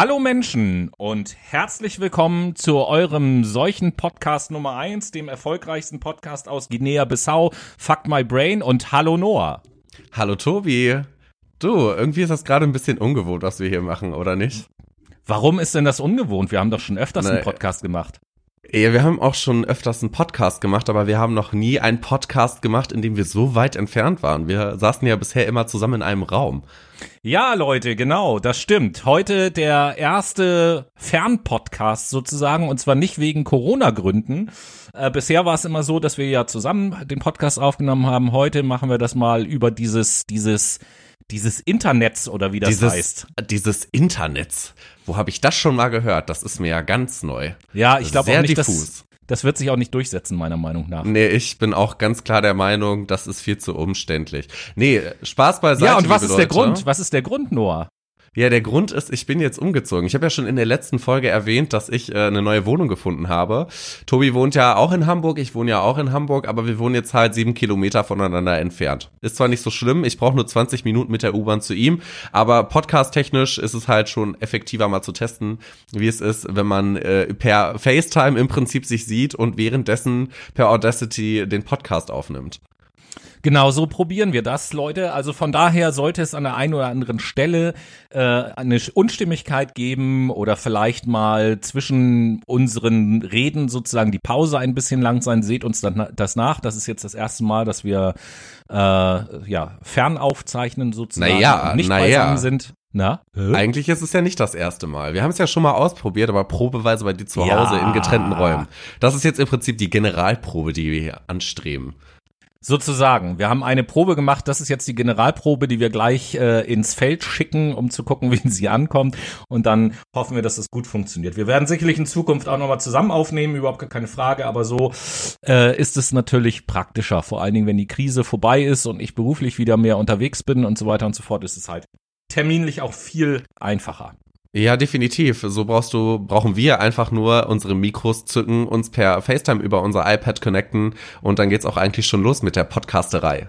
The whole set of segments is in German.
Hallo Menschen und herzlich willkommen zu eurem solchen Podcast Nummer eins, dem erfolgreichsten Podcast aus Guinea-Bissau, Fuck My Brain und Hallo Noah. Hallo Tobi. Du, irgendwie ist das gerade ein bisschen ungewohnt, was wir hier machen, oder nicht? Warum ist denn das ungewohnt? Wir haben doch schon öfters einen Podcast gemacht. Ja, wir haben auch schon öfters einen Podcast gemacht, aber wir haben noch nie einen Podcast gemacht, in dem wir so weit entfernt waren. Wir saßen ja bisher immer zusammen in einem Raum. Ja, Leute, genau, das stimmt. Heute der erste Fernpodcast sozusagen und zwar nicht wegen Corona-Gründen. Äh, bisher war es immer so, dass wir ja zusammen den Podcast aufgenommen haben. Heute machen wir das mal über dieses, dieses dieses Internets oder wie das dieses, heißt. Dieses Internets. Wo habe ich das schon mal gehört? Das ist mir ja ganz neu. Ja, ich glaube auch nicht, diffus. dass das wird sich auch nicht durchsetzen, meiner Meinung nach. Nee, ich bin auch ganz klar der Meinung, das ist viel zu umständlich. Nee, Spaß beiseite. Ja, und was ist Leute. der Grund? Was ist der Grund, Noah? Ja, der Grund ist, ich bin jetzt umgezogen. Ich habe ja schon in der letzten Folge erwähnt, dass ich äh, eine neue Wohnung gefunden habe. Tobi wohnt ja auch in Hamburg, ich wohne ja auch in Hamburg, aber wir wohnen jetzt halt sieben Kilometer voneinander entfernt. Ist zwar nicht so schlimm, ich brauche nur 20 Minuten mit der U-Bahn zu ihm, aber podcast-technisch ist es halt schon effektiver mal zu testen, wie es ist, wenn man äh, per FaceTime im Prinzip sich sieht und währenddessen per Audacity den Podcast aufnimmt. Genau, so probieren wir das, Leute. Also von daher sollte es an der einen oder anderen Stelle äh, eine Unstimmigkeit geben oder vielleicht mal zwischen unseren Reden sozusagen die Pause ein bisschen lang sein. Seht uns dann das nach. Das ist jetzt das erste Mal, dass wir äh, ja fernaufzeichnen sozusagen naja, nicht naja. sind. Na? Hä? Eigentlich ist es ja nicht das erste Mal. Wir haben es ja schon mal ausprobiert, aber probeweise bei dir zu Hause ja. in getrennten Räumen. Das ist jetzt im Prinzip die Generalprobe, die wir hier anstreben. Sozusagen. Wir haben eine Probe gemacht. Das ist jetzt die Generalprobe, die wir gleich äh, ins Feld schicken, um zu gucken, wie sie ankommt. Und dann hoffen wir, dass das gut funktioniert. Wir werden sicherlich in Zukunft auch nochmal zusammen aufnehmen, überhaupt gar keine Frage. Aber so äh, ist es natürlich praktischer. Vor allen Dingen, wenn die Krise vorbei ist und ich beruflich wieder mehr unterwegs bin und so weiter und so fort, ist es halt terminlich auch viel einfacher. Ja, definitiv. So brauchst du, brauchen wir einfach nur unsere Mikros zücken, uns per FaceTime über unser iPad connecten und dann geht's auch eigentlich schon los mit der Podcasterei.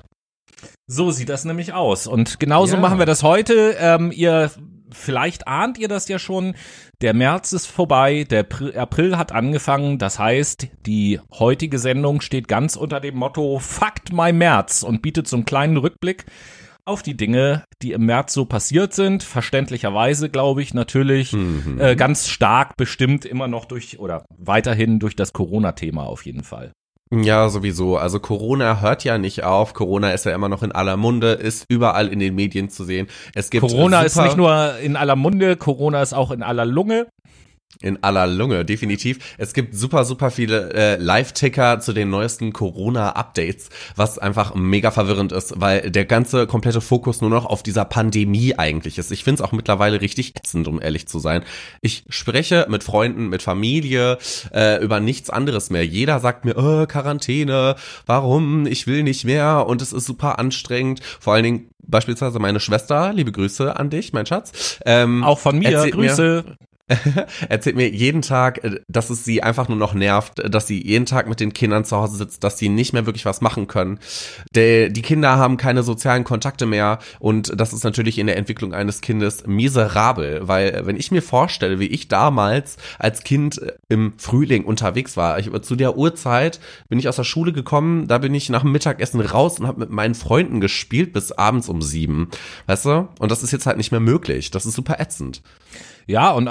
So sieht das nämlich aus. Und genauso ja. machen wir das heute. Ähm, ihr, vielleicht ahnt ihr das ja schon. Der März ist vorbei, der April hat angefangen. Das heißt, die heutige Sendung steht ganz unter dem Motto Fakt my März und bietet so einen kleinen Rückblick auf die Dinge, die im März so passiert sind. Verständlicherweise, glaube ich, natürlich mhm. äh, ganz stark bestimmt immer noch durch oder weiterhin durch das Corona-Thema auf jeden Fall. Ja, sowieso. Also Corona hört ja nicht auf. Corona ist ja immer noch in aller Munde, ist überall in den Medien zu sehen. Es gibt Corona ist nicht nur in aller Munde, Corona ist auch in aller Lunge. In aller Lunge, definitiv. Es gibt super, super viele äh, Live-Ticker zu den neuesten Corona-Updates, was einfach mega verwirrend ist, weil der ganze komplette Fokus nur noch auf dieser Pandemie eigentlich ist. Ich finde es auch mittlerweile richtig ätzend, um ehrlich zu sein. Ich spreche mit Freunden, mit Familie äh, über nichts anderes mehr. Jeder sagt mir, oh, Quarantäne, warum, ich will nicht mehr und es ist super anstrengend. Vor allen Dingen beispielsweise meine Schwester, liebe Grüße an dich, mein Schatz. Ähm, auch von mir, Grüße. Mir, erzählt mir jeden Tag, äh, dass es sie einfach nur noch nervt, dass sie jeden Tag mit den Kindern zu Hause sitzt, dass sie nicht mehr wirklich was machen können. Die, die Kinder haben keine sozialen Kontakte mehr und das ist natürlich in der Entwicklung eines Kindes miserabel, weil wenn ich mir vorstelle, wie ich damals als Kind äh, im Frühling unterwegs war, ich, zu der Uhrzeit bin ich aus der Schule gekommen, da bin ich nach dem Mittagessen raus und habe mit meinen Freunden gespielt bis abends um sieben, weißt du? Und das ist jetzt halt nicht mehr möglich. Das ist super ätzend. Ja, und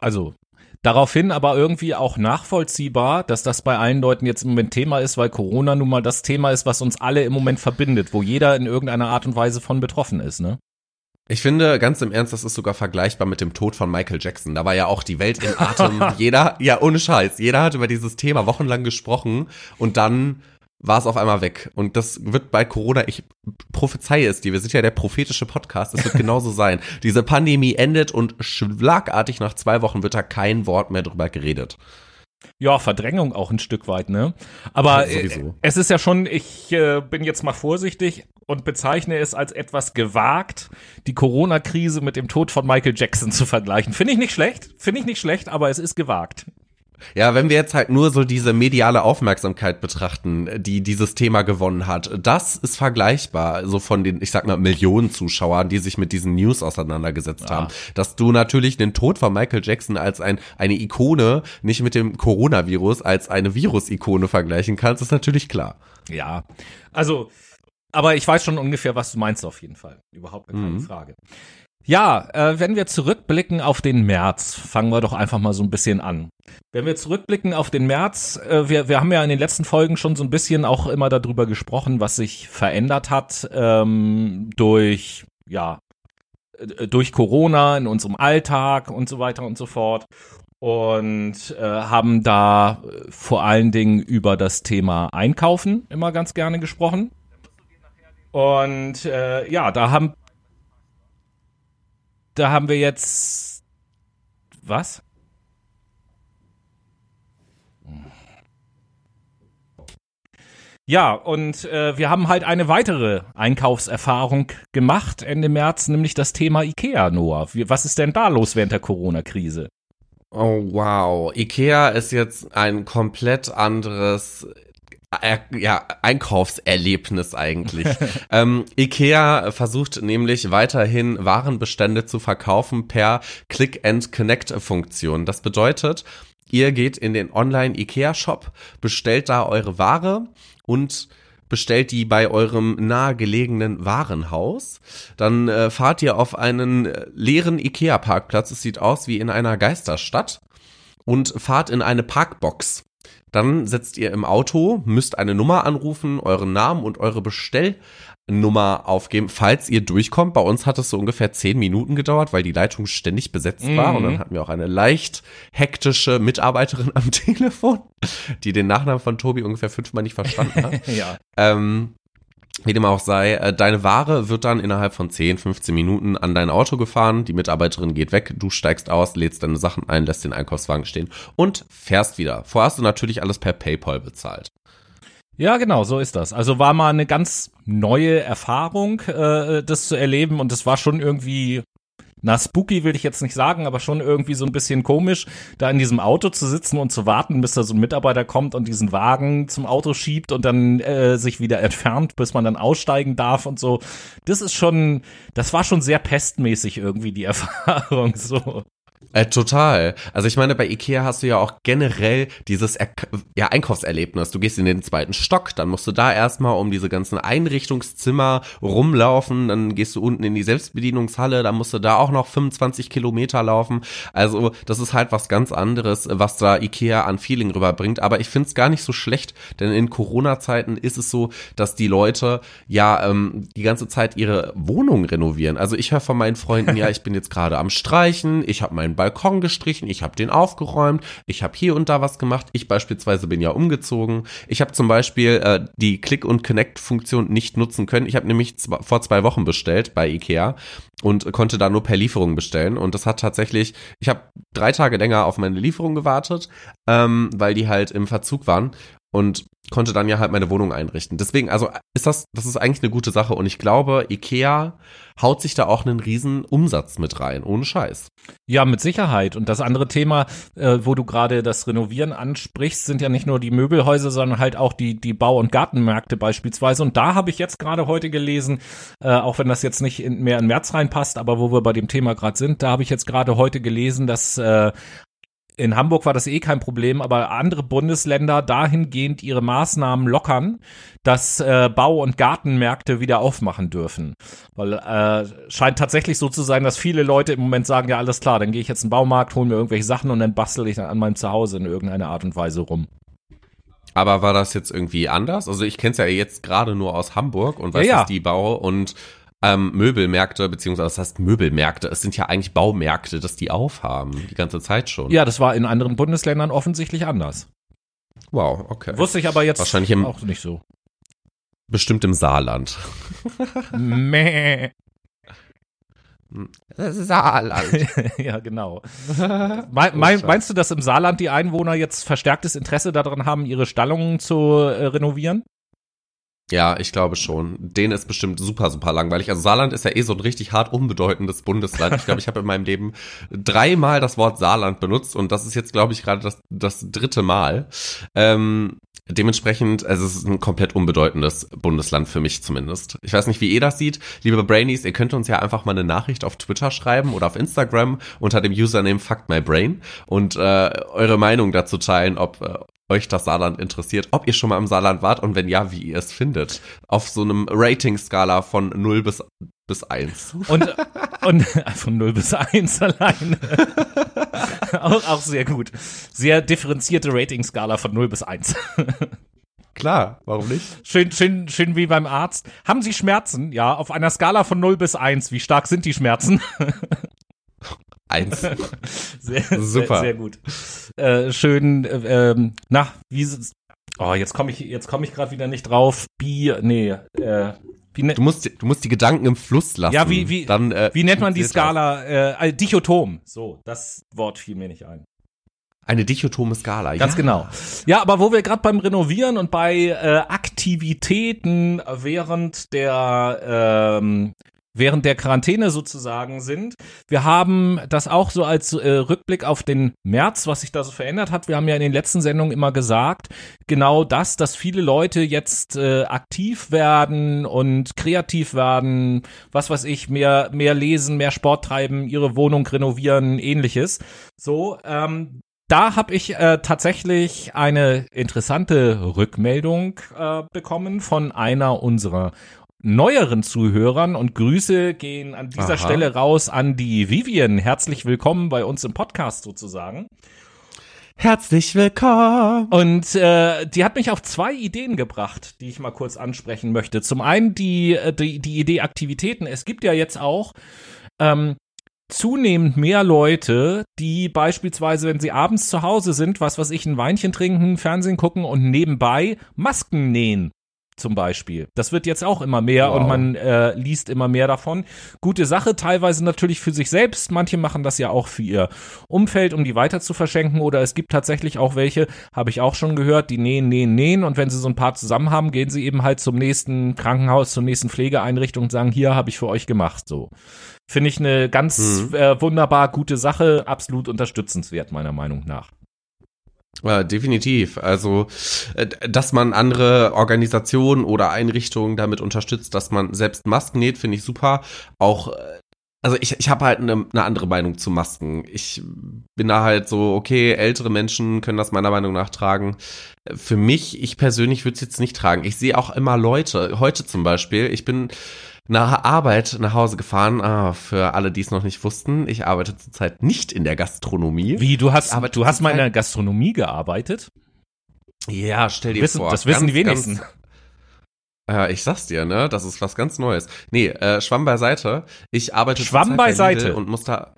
also daraufhin aber irgendwie auch nachvollziehbar, dass das bei allen Leuten jetzt im Moment Thema ist, weil Corona nun mal das Thema ist, was uns alle im Moment verbindet, wo jeder in irgendeiner Art und Weise von betroffen ist, ne? Ich finde, ganz im Ernst, das ist sogar vergleichbar mit dem Tod von Michael Jackson. Da war ja auch die Welt in Atem. jeder, ja, ohne Scheiß, jeder hat über dieses Thema wochenlang gesprochen und dann war es auf einmal weg. Und das wird bei Corona, ich prophezeie es dir, wir sind ja der prophetische Podcast, es wird genauso sein. Diese Pandemie endet und schlagartig nach zwei Wochen wird da kein Wort mehr drüber geredet. Ja, Verdrängung auch ein Stück weit, ne? Aber ja, äh, es ist ja schon, ich äh, bin jetzt mal vorsichtig und bezeichne es als etwas gewagt, die Corona-Krise mit dem Tod von Michael Jackson zu vergleichen. Finde ich nicht schlecht, finde ich nicht schlecht, aber es ist gewagt. Ja, wenn wir jetzt halt nur so diese mediale Aufmerksamkeit betrachten, die dieses Thema gewonnen hat, das ist vergleichbar, so von den, ich sag mal, Millionen Zuschauern, die sich mit diesen News auseinandergesetzt ja. haben, dass du natürlich den Tod von Michael Jackson als ein, eine Ikone nicht mit dem Coronavirus als eine Virus-Ikone vergleichen kannst, ist natürlich klar. Ja, also, aber ich weiß schon ungefähr, was du meinst auf jeden Fall. Überhaupt keine mhm. Frage. Ja, äh, wenn wir zurückblicken auf den März, fangen wir doch einfach mal so ein bisschen an. Wenn wir zurückblicken auf den März, äh, wir, wir haben ja in den letzten Folgen schon so ein bisschen auch immer darüber gesprochen, was sich verändert hat ähm, durch, ja, äh, durch Corona in unserem Alltag und so weiter und so fort. Und äh, haben da vor allen Dingen über das Thema Einkaufen immer ganz gerne gesprochen. Und äh, ja, da haben da haben wir jetzt was? Ja, und äh, wir haben halt eine weitere Einkaufserfahrung gemacht Ende März, nämlich das Thema Ikea, Noah. Was ist denn da los während der Corona-Krise? Oh wow, Ikea ist jetzt ein komplett anderes ja, Einkaufserlebnis eigentlich. ähm, Ikea versucht nämlich weiterhin Warenbestände zu verkaufen per Click-and-Connect-Funktion. Das bedeutet, ihr geht in den Online-Ikea-Shop, bestellt da eure Ware und bestellt die bei eurem nahegelegenen Warenhaus. Dann äh, fahrt ihr auf einen äh, leeren Ikea-Parkplatz. Es sieht aus wie in einer Geisterstadt. Und fahrt in eine Parkbox. Dann setzt ihr im Auto, müsst eine Nummer anrufen, euren Namen und eure Bestellnummer aufgeben, falls ihr durchkommt. Bei uns hat es so ungefähr zehn Minuten gedauert, weil die Leitung ständig besetzt mhm. war. Und dann hatten wir auch eine leicht hektische Mitarbeiterin am Telefon, die den Nachnamen von Tobi ungefähr fünfmal nicht verstanden hat. ja. Ähm, wie dem auch sei, äh, deine Ware wird dann innerhalb von 10, 15 Minuten an dein Auto gefahren, die Mitarbeiterin geht weg, du steigst aus, lädst deine Sachen ein, lässt den Einkaufswagen stehen und fährst wieder. Vorher hast du natürlich alles per PayPal bezahlt. Ja, genau, so ist das. Also war mal eine ganz neue Erfahrung, äh, das zu erleben und das war schon irgendwie na, spooky will ich jetzt nicht sagen, aber schon irgendwie so ein bisschen komisch, da in diesem Auto zu sitzen und zu warten, bis da so ein Mitarbeiter kommt und diesen Wagen zum Auto schiebt und dann äh, sich wieder entfernt, bis man dann aussteigen darf und so. Das ist schon, das war schon sehr pestmäßig irgendwie die Erfahrung so. Äh, total. Also ich meine, bei Ikea hast du ja auch generell dieses er ja, Einkaufserlebnis. Du gehst in den zweiten Stock, dann musst du da erstmal um diese ganzen Einrichtungszimmer rumlaufen, dann gehst du unten in die Selbstbedienungshalle, dann musst du da auch noch 25 Kilometer laufen. Also das ist halt was ganz anderes, was da Ikea an Feeling rüberbringt. Aber ich find's gar nicht so schlecht, denn in Corona-Zeiten ist es so, dass die Leute ja ähm, die ganze Zeit ihre Wohnung renovieren. Also ich höre von meinen Freunden, ja, ich bin jetzt gerade am Streichen, ich habe meinen Balkon gestrichen, ich habe den aufgeräumt, ich habe hier und da was gemacht. Ich beispielsweise bin ja umgezogen. Ich habe zum Beispiel äh, die Click- und Connect-Funktion nicht nutzen können. Ich habe nämlich vor zwei Wochen bestellt bei Ikea und konnte da nur per Lieferung bestellen. Und das hat tatsächlich, ich habe drei Tage länger auf meine Lieferung gewartet, ähm, weil die halt im Verzug waren und konnte dann ja halt meine Wohnung einrichten. Deswegen, also ist das, das ist eigentlich eine gute Sache und ich glaube, Ikea haut sich da auch einen riesen Umsatz mit rein, ohne Scheiß. Ja, mit Sicherheit. Und das andere Thema, äh, wo du gerade das Renovieren ansprichst, sind ja nicht nur die Möbelhäuser, sondern halt auch die, die Bau- und Gartenmärkte beispielsweise. Und da habe ich jetzt gerade heute gelesen, äh, auch wenn das jetzt nicht in, mehr in März reinpasst, aber wo wir bei dem Thema gerade sind, da habe ich jetzt gerade heute gelesen, dass äh, in Hamburg war das eh kein Problem, aber andere Bundesländer dahingehend ihre Maßnahmen lockern, dass äh, Bau- und Gartenmärkte wieder aufmachen dürfen. Weil äh, scheint tatsächlich so zu sein, dass viele Leute im Moment sagen, ja alles klar, dann gehe ich jetzt in den Baumarkt, hole mir irgendwelche Sachen und dann bastel ich dann an meinem Zuhause in irgendeiner Art und Weise rum. Aber war das jetzt irgendwie anders? Also ich kenne es ja jetzt gerade nur aus Hamburg und weiß, ja, ja. dass die Bau- und ähm, Möbelmärkte, beziehungsweise das heißt Möbelmärkte, es sind ja eigentlich Baumärkte, dass die aufhaben, die ganze Zeit schon. Ja, das war in anderen Bundesländern offensichtlich anders. Wow, okay. Wusste ich aber jetzt Wahrscheinlich im, auch nicht so. Bestimmt im Saarland. Meh. Saarland. ja, genau. Me mein, meinst du, dass im Saarland die Einwohner jetzt verstärktes Interesse daran haben, ihre Stallungen zu äh, renovieren? Ja, ich glaube schon. Den ist bestimmt super, super langweilig. Also Saarland ist ja eh so ein richtig hart unbedeutendes Bundesland. Ich glaube, ich habe in meinem Leben dreimal das Wort Saarland benutzt und das ist jetzt, glaube ich, gerade das, das dritte Mal. Ähm, dementsprechend, also es ist ein komplett unbedeutendes Bundesland für mich zumindest. Ich weiß nicht, wie ihr das sieht. Liebe Brainies, ihr könnt uns ja einfach mal eine Nachricht auf Twitter schreiben oder auf Instagram unter dem Username Fuck My Brain und äh, eure Meinung dazu teilen, ob äh, euch das Saarland interessiert, ob ihr schon mal im Saarland wart und wenn ja, wie ihr es findet. Auf so einem Rating-Skala von 0 bis, bis 1. Und, und von 0 bis 1 allein. auch, auch sehr gut. Sehr differenzierte Rating-Skala von 0 bis 1. Klar, warum nicht? Schön, schön, schön wie beim Arzt. Haben Sie Schmerzen? Ja, auf einer Skala von 0 bis 1. Wie stark sind die Schmerzen? Eins. Sehr, Super. Sehr, sehr gut. Äh, schön, äh, ähm, na, wie Oh, jetzt komme ich, jetzt komme ich gerade wieder nicht drauf. Bi, nee, äh, wie ne du musst, du musst die Gedanken im Fluss lassen. Ja, wie, wie, Dann, äh, wie nennt man die Skala? Äh, Dichotom. So, das Wort fiel mir nicht ein. Eine dichotome Skala, Ganz ja. genau. Ja, aber wo wir gerade beim Renovieren und bei äh, Aktivitäten während der ähm, während der Quarantäne sozusagen sind. Wir haben das auch so als äh, Rückblick auf den März, was sich da so verändert hat. Wir haben ja in den letzten Sendungen immer gesagt, genau das, dass viele Leute jetzt äh, aktiv werden und kreativ werden, was weiß ich, mehr, mehr lesen, mehr Sport treiben, ihre Wohnung renovieren, ähnliches. So, ähm, da habe ich äh, tatsächlich eine interessante Rückmeldung äh, bekommen von einer unserer neueren Zuhörern und Grüße gehen an dieser Aha. Stelle raus an die Vivian. Herzlich willkommen bei uns im Podcast sozusagen. Herzlich willkommen. Und äh, die hat mich auf zwei Ideen gebracht, die ich mal kurz ansprechen möchte. Zum einen die, äh, die, die Idee Aktivitäten. Es gibt ja jetzt auch ähm, zunehmend mehr Leute, die beispielsweise, wenn sie abends zu Hause sind, was was ich, ein Weinchen trinken, Fernsehen gucken und nebenbei Masken nähen zum Beispiel. Das wird jetzt auch immer mehr wow. und man äh, liest immer mehr davon. Gute Sache, teilweise natürlich für sich selbst. Manche machen das ja auch für ihr Umfeld, um die weiter zu verschenken. Oder es gibt tatsächlich auch welche, habe ich auch schon gehört, die nähen, nähen, nähen. Und wenn sie so ein paar zusammen haben, gehen sie eben halt zum nächsten Krankenhaus, zur nächsten Pflegeeinrichtung und sagen, hier habe ich für euch gemacht. So. Finde ich eine ganz mhm. äh, wunderbar gute Sache, absolut unterstützenswert, meiner Meinung nach. Ja, definitiv. Also, äh, dass man andere Organisationen oder Einrichtungen damit unterstützt, dass man selbst Masken näht, finde ich super. Auch, äh, also ich, ich habe halt eine, eine andere Meinung zu Masken. Ich bin da halt so, okay, ältere Menschen können das meiner Meinung nach tragen. Für mich, ich persönlich würde es jetzt nicht tragen. Ich sehe auch immer Leute, heute zum Beispiel, ich bin nach Arbeit nach Hause gefahren. Ah, für alle, die es noch nicht wussten, ich arbeite zurzeit nicht in der Gastronomie. Wie, du hast, du hast mal in der Gastronomie gearbeitet? Ja, stell dir wissen, vor. Das wissen ganz, die wenigsten. Ganz, ja, ich sag's dir, ne? Das ist was ganz Neues. Nee, äh, Schwamm beiseite. Ich arbeite Schwamm beiseite und muss da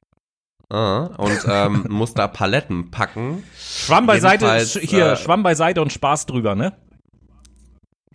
Uh, und ähm, muss da Paletten packen. Schwamm beiseite, hier, äh, Schwamm beiseite und Spaß drüber, ne?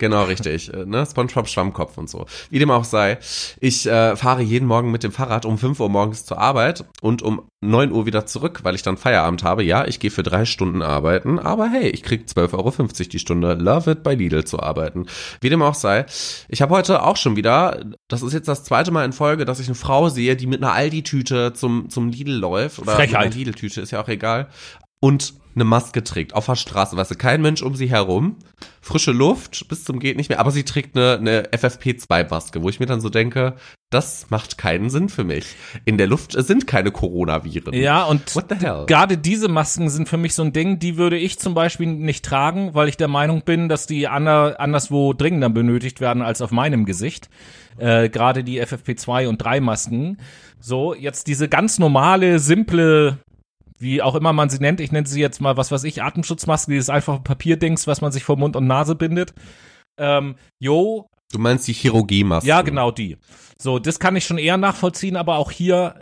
Genau, richtig. Äh, ne? SpongeBob Schwammkopf und so. Wie dem auch sei. Ich äh, fahre jeden Morgen mit dem Fahrrad um 5 Uhr morgens zur Arbeit und um 9 Uhr wieder zurück, weil ich dann Feierabend habe. Ja, ich gehe für drei Stunden arbeiten, aber hey, ich krieg 12,50 Euro die Stunde. Love it, bei Lidl zu arbeiten. Wie dem auch sei. Ich habe heute auch schon wieder, das ist jetzt das zweite Mal in Folge, dass ich eine Frau sehe, die mit einer Aldi-Tüte zum, zum Lidl läuft. Oder Frechheit. Lidl-Tüte, ist ja auch egal. Und eine Maske trägt auf der Straße, weißt du, kein Mensch um sie herum, frische Luft bis zum geht nicht mehr, aber sie trägt eine, eine FFP2-Maske, wo ich mir dann so denke, das macht keinen Sinn für mich. In der Luft sind keine Coronaviren. Ja, und gerade diese Masken sind für mich so ein Ding, die würde ich zum Beispiel nicht tragen, weil ich der Meinung bin, dass die ander, anderswo dringender benötigt werden als auf meinem Gesicht. Äh, gerade die FFP2 und 3 Masken. So, jetzt diese ganz normale, simple wie auch immer man sie nennt. Ich nenne sie jetzt mal, was weiß ich, Atemschutzmaske, dieses einfache Papierdings, was man sich vor Mund und Nase bindet. Ähm, jo. Du meinst die Chirurgie-Maske? Ja, genau die. So, das kann ich schon eher nachvollziehen, aber auch hier,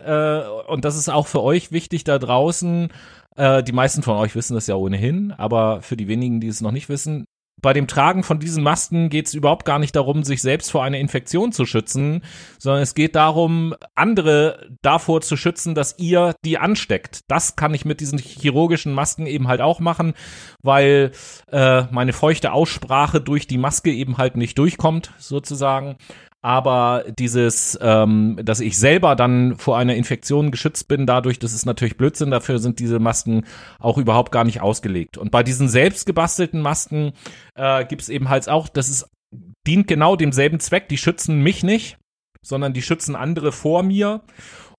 äh, und das ist auch für euch wichtig da draußen, äh, die meisten von euch wissen das ja ohnehin, aber für die wenigen, die es noch nicht wissen, bei dem Tragen von diesen Masken geht es überhaupt gar nicht darum, sich selbst vor einer Infektion zu schützen, sondern es geht darum, andere davor zu schützen, dass ihr die ansteckt. Das kann ich mit diesen chirurgischen Masken eben halt auch machen, weil äh, meine feuchte Aussprache durch die Maske eben halt nicht durchkommt, sozusagen aber dieses, ähm, dass ich selber dann vor einer Infektion geschützt bin, dadurch, das ist natürlich Blödsinn, dafür sind diese Masken auch überhaupt gar nicht ausgelegt. Und bei diesen selbst gebastelten Masken äh, gibt es eben halt auch, das ist, dient genau demselben Zweck, die schützen mich nicht, sondern die schützen andere vor mir.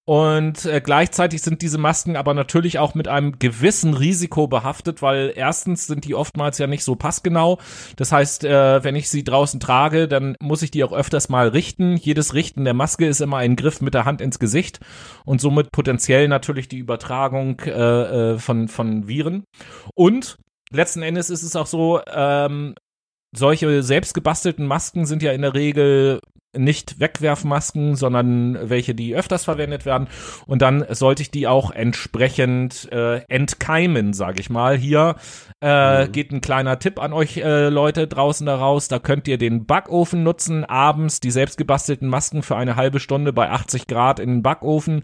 Und äh, gleichzeitig sind diese Masken aber natürlich auch mit einem gewissen Risiko behaftet, weil erstens sind die oftmals ja nicht so passgenau. Das heißt, äh, wenn ich sie draußen trage, dann muss ich die auch öfters mal richten. Jedes Richten der Maske ist immer ein Griff mit der Hand ins Gesicht und somit potenziell natürlich die Übertragung äh, äh von, von Viren. Und letzten Endes ist es auch so, ähm, solche selbstgebastelten Masken sind ja in der Regel nicht Wegwerfmasken, sondern welche, die öfters verwendet werden. Und dann sollte ich die auch entsprechend äh, entkeimen, sage ich mal. Hier äh, mhm. geht ein kleiner Tipp an euch äh, Leute draußen daraus. Da könnt ihr den Backofen nutzen, abends die selbstgebastelten Masken für eine halbe Stunde bei 80 Grad in den Backofen.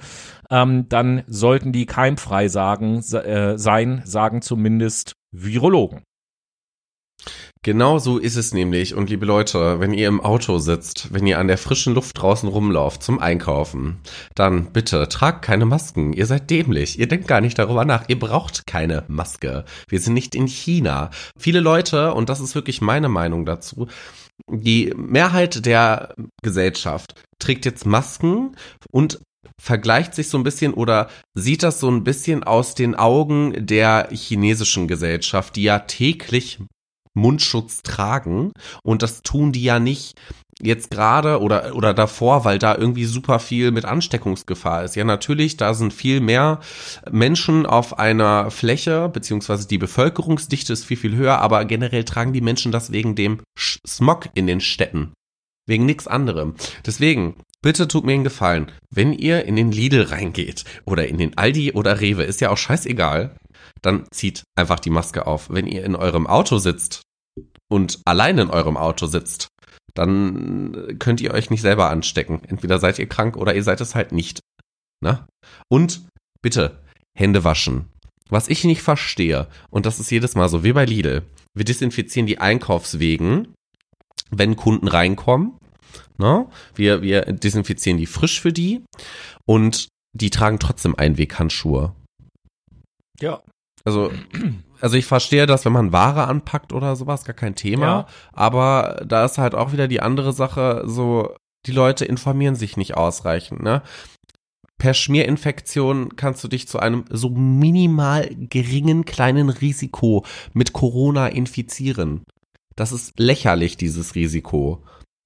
Ähm, dann sollten die keimfrei sagen, äh, sein, sagen zumindest Virologen. Genau so ist es nämlich. Und liebe Leute, wenn ihr im Auto sitzt, wenn ihr an der frischen Luft draußen rumlauft zum Einkaufen, dann bitte tragt keine Masken. Ihr seid dämlich. Ihr denkt gar nicht darüber nach. Ihr braucht keine Maske. Wir sind nicht in China. Viele Leute, und das ist wirklich meine Meinung dazu, die Mehrheit der Gesellschaft trägt jetzt Masken und vergleicht sich so ein bisschen oder sieht das so ein bisschen aus den Augen der chinesischen Gesellschaft, die ja täglich Mundschutz tragen. Und das tun die ja nicht jetzt gerade oder, oder davor, weil da irgendwie super viel mit Ansteckungsgefahr ist. Ja, natürlich, da sind viel mehr Menschen auf einer Fläche, beziehungsweise die Bevölkerungsdichte ist viel, viel höher, aber generell tragen die Menschen das wegen dem Smog in den Städten. Wegen nichts anderem. Deswegen, bitte tut mir einen Gefallen, wenn ihr in den Lidl reingeht oder in den Aldi oder Rewe, ist ja auch scheißegal, dann zieht einfach die Maske auf. Wenn ihr in eurem Auto sitzt und allein in eurem Auto sitzt, dann könnt ihr euch nicht selber anstecken. Entweder seid ihr krank oder ihr seid es halt nicht. Na? Und bitte Hände waschen. Was ich nicht verstehe, und das ist jedes Mal so wie bei Lidl, wir desinfizieren die Einkaufswegen, wenn Kunden reinkommen. Na? Wir, wir desinfizieren die frisch für die und die tragen trotzdem Einweghandschuhe. Ja. Also, also ich verstehe das, wenn man Ware anpackt oder sowas, gar kein Thema. Ja. Aber da ist halt auch wieder die andere Sache, so, die Leute informieren sich nicht ausreichend, ne? Per Schmierinfektion kannst du dich zu einem so minimal geringen kleinen Risiko mit Corona infizieren. Das ist lächerlich, dieses Risiko.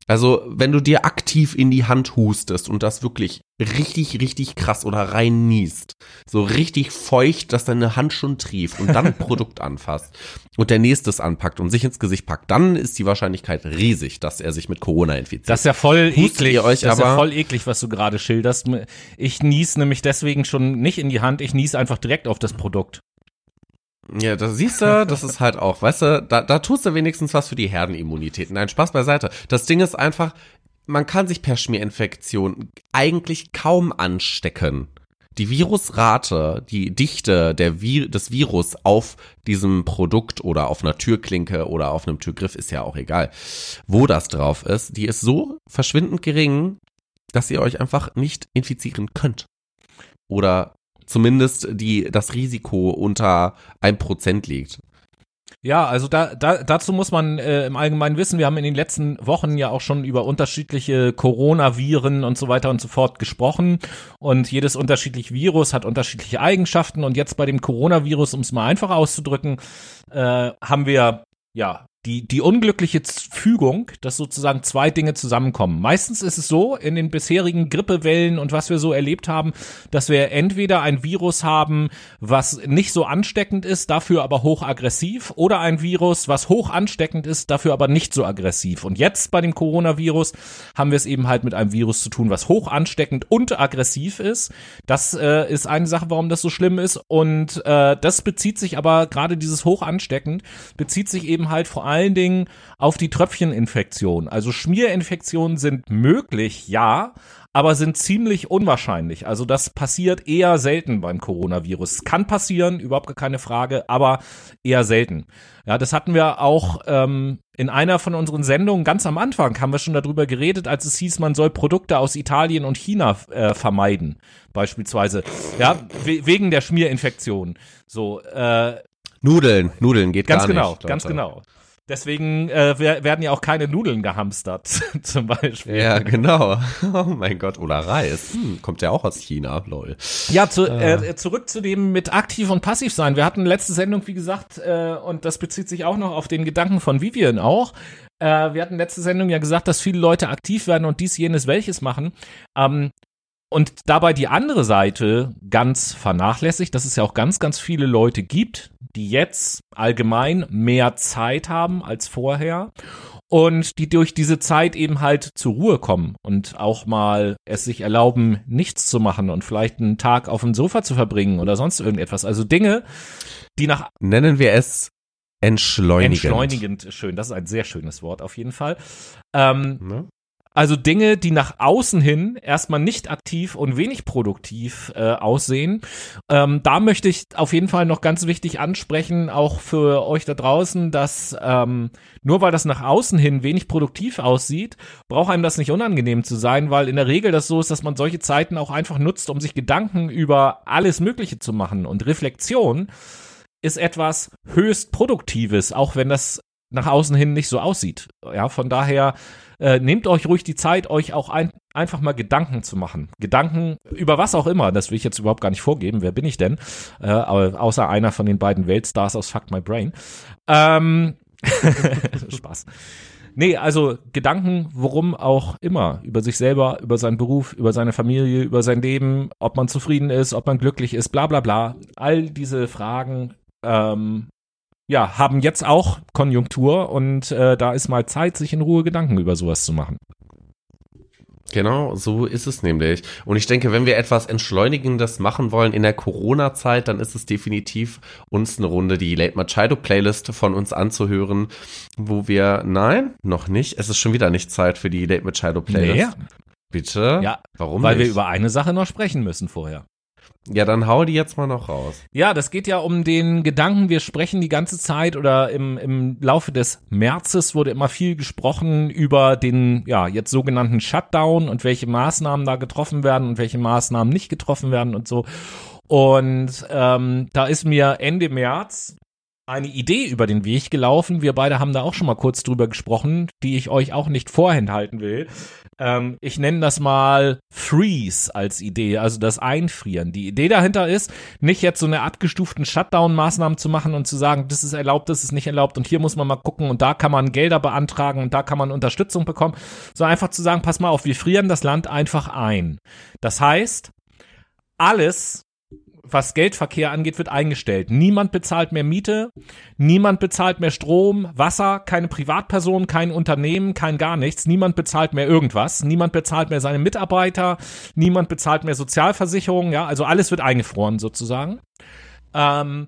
Also, wenn du dir aktiv in die Hand hustest und das wirklich richtig, richtig krass oder rein niest, so richtig feucht, dass deine Hand schon trieft und dann ein Produkt anfasst und der nächstes anpackt und sich ins Gesicht packt, dann ist die Wahrscheinlichkeit riesig, dass er sich mit Corona infiziert. Das ist ja voll Hustet eklig. Das ist ja voll eklig, was du gerade schilderst. Ich nies nämlich deswegen schon nicht in die Hand, ich nies einfach direkt auf das Produkt. Ja, das siehst du, das ist halt auch, weißt du, da, da tust du wenigstens was für die Herdenimmunität. Nein, Spaß beiseite. Das Ding ist einfach, man kann sich per Schmierinfektion eigentlich kaum anstecken. Die Virusrate, die Dichte der Vi des Virus auf diesem Produkt oder auf einer Türklinke oder auf einem Türgriff ist ja auch egal, wo das drauf ist, die ist so verschwindend gering, dass ihr euch einfach nicht infizieren könnt. Oder zumindest die, das Risiko unter ein Prozent liegt. Ja, also da, da, dazu muss man äh, im Allgemeinen wissen, wir haben in den letzten Wochen ja auch schon über unterschiedliche Coronaviren und so weiter und so fort gesprochen. Und jedes unterschiedliche Virus hat unterschiedliche Eigenschaften. Und jetzt bei dem Coronavirus, um es mal einfach auszudrücken, äh, haben wir ja die, die unglückliche Fügung, dass sozusagen zwei Dinge zusammenkommen. Meistens ist es so, in den bisherigen Grippewellen und was wir so erlebt haben, dass wir entweder ein Virus haben, was nicht so ansteckend ist, dafür aber hochaggressiv, oder ein Virus, was hoch ansteckend ist, dafür aber nicht so aggressiv. Und jetzt bei dem Coronavirus haben wir es eben halt mit einem Virus zu tun, was hoch ansteckend und aggressiv ist. Das äh, ist eine Sache, warum das so schlimm ist. Und äh, das bezieht sich aber, gerade dieses hoch ansteckend, bezieht sich eben halt vor allen Dingen auf die Tröpfcheninfektion. Also Schmierinfektionen sind möglich, ja, aber sind ziemlich unwahrscheinlich. Also das passiert eher selten beim Coronavirus. Kann passieren, überhaupt keine Frage, aber eher selten. Ja, das hatten wir auch ähm, in einer von unseren Sendungen ganz am Anfang, haben wir schon darüber geredet, als es hieß, man soll Produkte aus Italien und China äh, vermeiden, beispielsweise. Ja, we wegen der Schmierinfektion. So, äh, Nudeln, Nudeln geht ganz gar genau, nicht. Ganz Leute. genau, Deswegen äh, werden ja auch keine Nudeln gehamstert, zum Beispiel. Ja, genau. Oh mein Gott, oder Reis. Hm, kommt ja auch aus China, lol. Ja, zu, äh, zurück zu dem mit aktiv und passiv sein. Wir hatten letzte Sendung, wie gesagt, äh, und das bezieht sich auch noch auf den Gedanken von Vivian auch. Äh, wir hatten letzte Sendung ja gesagt, dass viele Leute aktiv werden und dies, jenes, welches machen. Ähm, und dabei die andere Seite ganz vernachlässigt, dass es ja auch ganz, ganz viele Leute gibt, die jetzt allgemein mehr Zeit haben als vorher und die durch diese Zeit eben halt zur Ruhe kommen und auch mal es sich erlauben, nichts zu machen und vielleicht einen Tag auf dem Sofa zu verbringen oder sonst irgendetwas. Also Dinge, die nach Nennen wir es entschleunigend. entschleunigend schön, das ist ein sehr schönes Wort auf jeden Fall. Ähm, Ne? Also Dinge, die nach außen hin erstmal nicht aktiv und wenig produktiv äh, aussehen. Ähm, da möchte ich auf jeden Fall noch ganz wichtig ansprechen, auch für euch da draußen, dass ähm, nur weil das nach außen hin wenig produktiv aussieht, braucht einem das nicht unangenehm zu sein, weil in der Regel das so ist, dass man solche Zeiten auch einfach nutzt, um sich Gedanken über alles Mögliche zu machen. Und Reflexion ist etwas höchst Produktives, auch wenn das nach außen hin nicht so aussieht. Ja, von daher äh, nehmt euch ruhig die Zeit, euch auch ein, einfach mal Gedanken zu machen. Gedanken über was auch immer. Das will ich jetzt überhaupt gar nicht vorgeben. Wer bin ich denn? Äh, aber außer einer von den beiden Weltstars aus Fuck My Brain. Ähm, Spaß. Nee, also Gedanken, worum auch immer, über sich selber, über seinen Beruf, über seine Familie, über sein Leben, ob man zufrieden ist, ob man glücklich ist, bla bla bla. All diese Fragen ähm, ja, haben jetzt auch Konjunktur und äh, da ist mal Zeit, sich in Ruhe Gedanken über sowas zu machen. Genau, so ist es nämlich. Und ich denke, wenn wir etwas Entschleunigendes machen wollen in der Corona-Zeit, dann ist es definitiv uns eine Runde die Late Machado Playlist von uns anzuhören, wo wir, nein, noch nicht. Es ist schon wieder nicht Zeit für die Late Machado Playlist. Nee. Bitte? Ja, Warum weil nicht? wir über eine Sache noch sprechen müssen vorher. Ja, dann hau die jetzt mal noch raus. Ja, das geht ja um den Gedanken, wir sprechen die ganze Zeit oder im, im Laufe des Märzes wurde immer viel gesprochen über den, ja, jetzt sogenannten Shutdown und welche Maßnahmen da getroffen werden und welche Maßnahmen nicht getroffen werden und so. Und ähm, da ist mir Ende März eine Idee über den Weg gelaufen. Wir beide haben da auch schon mal kurz drüber gesprochen, die ich euch auch nicht vorenthalten will. Ähm, ich nenne das mal Freeze als Idee, also das Einfrieren. Die Idee dahinter ist, nicht jetzt so eine abgestuften Shutdown-Maßnahmen zu machen und zu sagen, das ist erlaubt, das ist nicht erlaubt und hier muss man mal gucken und da kann man Gelder beantragen und da kann man Unterstützung bekommen, sondern einfach zu sagen, pass mal auf, wir frieren das Land einfach ein. Das heißt, alles, was Geldverkehr angeht, wird eingestellt. Niemand bezahlt mehr Miete, niemand bezahlt mehr Strom, Wasser, keine Privatperson, kein Unternehmen, kein gar nichts. Niemand bezahlt mehr irgendwas. Niemand bezahlt mehr seine Mitarbeiter, niemand bezahlt mehr Sozialversicherung. Ja, also alles wird eingefroren sozusagen. Ähm,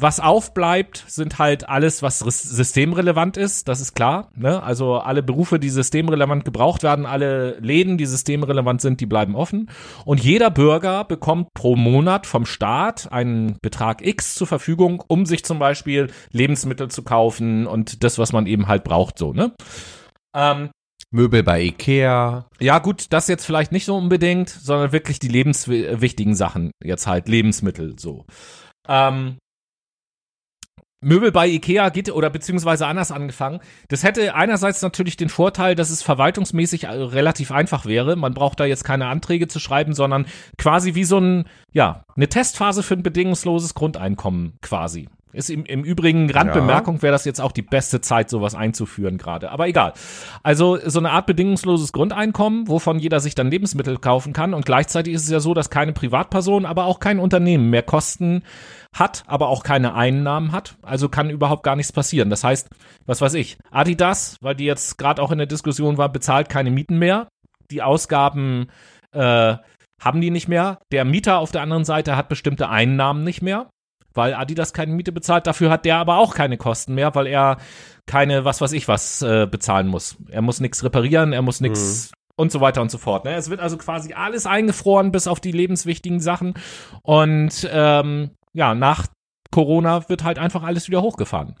was aufbleibt, sind halt alles, was systemrelevant ist, das ist klar. Ne? Also alle Berufe, die systemrelevant gebraucht werden, alle Läden, die systemrelevant sind, die bleiben offen. Und jeder Bürger bekommt pro Monat vom Staat einen Betrag X zur Verfügung, um sich zum Beispiel Lebensmittel zu kaufen und das, was man eben halt braucht, so, ne? Ähm, Möbel bei Ikea. ja, gut, das jetzt vielleicht nicht so unbedingt, sondern wirklich die lebenswichtigen Sachen, jetzt halt Lebensmittel so. Ähm, Möbel bei Ikea geht oder beziehungsweise anders angefangen. Das hätte einerseits natürlich den Vorteil, dass es verwaltungsmäßig äh, relativ einfach wäre. Man braucht da jetzt keine Anträge zu schreiben, sondern quasi wie so ein, ja, eine Testphase für ein bedingungsloses Grundeinkommen quasi. Ist im, im Übrigen Randbemerkung, wäre das jetzt auch die beste Zeit, sowas einzuführen gerade. Aber egal. Also so eine Art bedingungsloses Grundeinkommen, wovon jeder sich dann Lebensmittel kaufen kann. Und gleichzeitig ist es ja so, dass keine Privatperson, aber auch kein Unternehmen mehr Kosten hat, aber auch keine Einnahmen hat. Also kann überhaupt gar nichts passieren. Das heißt, was weiß ich, Adidas, weil die jetzt gerade auch in der Diskussion war, bezahlt keine Mieten mehr. Die Ausgaben äh, haben die nicht mehr. Der Mieter auf der anderen Seite hat bestimmte Einnahmen nicht mehr. Weil Adidas keine Miete bezahlt. Dafür hat der aber auch keine Kosten mehr, weil er keine, was weiß ich was, äh, bezahlen muss. Er muss nichts reparieren, er muss nichts mhm. und so weiter und so fort. Ne? Es wird also quasi alles eingefroren, bis auf die lebenswichtigen Sachen. Und ähm, ja, nach Corona wird halt einfach alles wieder hochgefahren.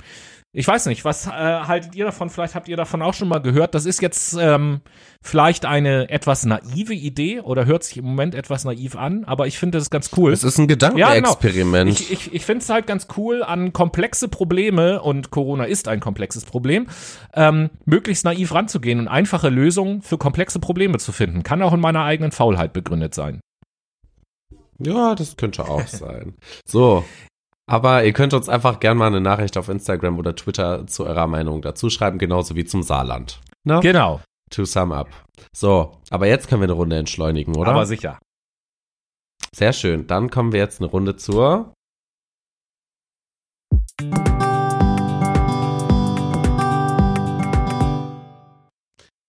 Ich weiß nicht, was äh, haltet ihr davon? Vielleicht habt ihr davon auch schon mal gehört. Das ist jetzt ähm, vielleicht eine etwas naive Idee oder hört sich im Moment etwas naiv an, aber ich finde das ganz cool. Es ist ein Gedankenexperiment. Ja, genau. Ich, ich, ich finde es halt ganz cool, an komplexe Probleme, und Corona ist ein komplexes Problem, ähm, möglichst naiv ranzugehen und einfache Lösungen für komplexe Probleme zu finden. Kann auch in meiner eigenen Faulheit begründet sein. Ja, das könnte auch sein. So, aber ihr könnt uns einfach gerne mal eine Nachricht auf Instagram oder Twitter zu eurer Meinung dazu schreiben, genauso wie zum Saarland. Ne? Genau. To sum up. So, aber jetzt können wir eine Runde entschleunigen, oder? Aber sicher. Sehr schön. Dann kommen wir jetzt eine Runde zur.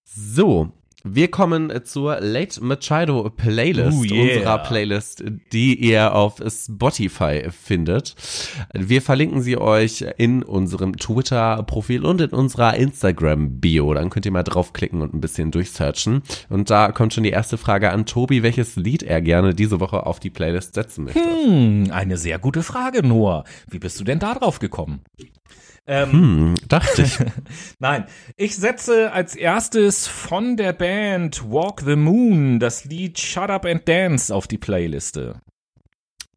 So, wir kommen zur Late Machado Playlist, Ooh, yeah. unserer Playlist, die ihr auf Spotify findet. Wir verlinken sie euch in unserem Twitter-Profil und in unserer Instagram-Bio. Dann könnt ihr mal draufklicken und ein bisschen durchsearchen. Und da kommt schon die erste Frage an Tobi, welches Lied er gerne diese Woche auf die Playlist setzen möchte. Hm, eine sehr gute Frage, Noah. Wie bist du denn da drauf gekommen? Ähm, hm, dachte ich. Nein, ich setze als erstes von der Band Walk the Moon das Lied Shut Up and Dance auf die Playliste.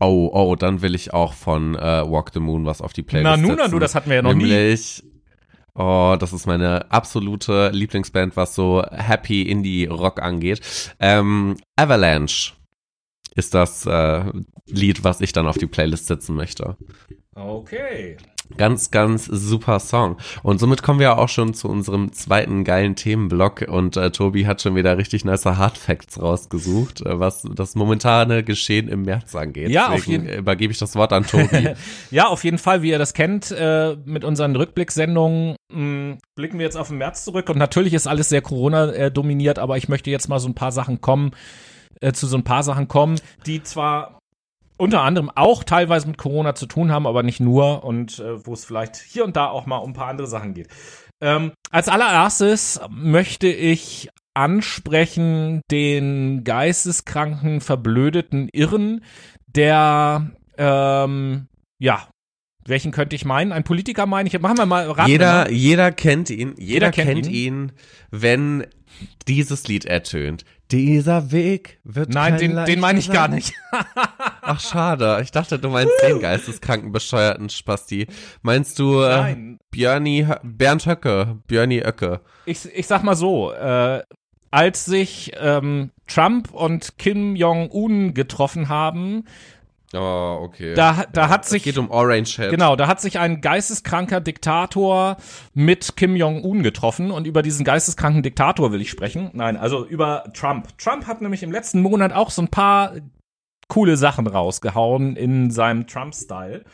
Oh, oh, dann will ich auch von äh, Walk the Moon was auf die Playlist Na, nun, setzen. du, das hatten wir ja noch Nämlich, nie. Oh, das ist meine absolute Lieblingsband, was so Happy Indie Rock angeht. Ähm, Avalanche ist das äh, Lied, was ich dann auf die Playlist setzen möchte. Okay. Ganz, ganz super Song. Und somit kommen wir auch schon zu unserem zweiten geilen Themenblock. Und äh, Tobi hat schon wieder richtig nice Hard Facts rausgesucht, äh, was das momentane Geschehen im März angeht. Ja, Deswegen auf jeden Fall. übergebe ich das Wort an Tobi. ja, auf jeden Fall, wie ihr das kennt, äh, mit unseren Rückblicksendungen mh, mm, blicken wir jetzt auf den März zurück. Und natürlich ist alles sehr Corona dominiert, aber ich möchte jetzt mal so ein paar Sachen kommen, äh, zu so ein paar Sachen kommen, die zwar unter anderem auch teilweise mit Corona zu tun haben, aber nicht nur und äh, wo es vielleicht hier und da auch mal um ein paar andere Sachen geht. Ähm, als allererstes möchte ich ansprechen den geisteskranken, verblödeten Irren, der ähm, ja welchen könnte ich meinen? Ein Politiker meinen? Ich machen wir mal raten. Jeder, jeder kennt ihn. Jeder, jeder kennt, kennt ihn. ihn, wenn dieses Lied ertönt. Dieser Weg wird Nein, den, den meine ich gar nicht. Ach, schade. Ich dachte, du meinst den geisteskranken, bescheuerten Spasti. Meinst du äh, Björni, Bernd Höcke, Björni Öcke? Ich, ich sag mal so, äh, als sich ähm, Trump und Kim Jong-un getroffen haben, Oh, okay. Da, da ja, hat sich. Es geht um Orange Head. Genau, da hat sich ein geisteskranker Diktator mit Kim Jong-un getroffen und über diesen geisteskranken Diktator will ich sprechen. Nein, also über Trump. Trump hat nämlich im letzten Monat auch so ein paar coole Sachen rausgehauen in seinem Trump-Style.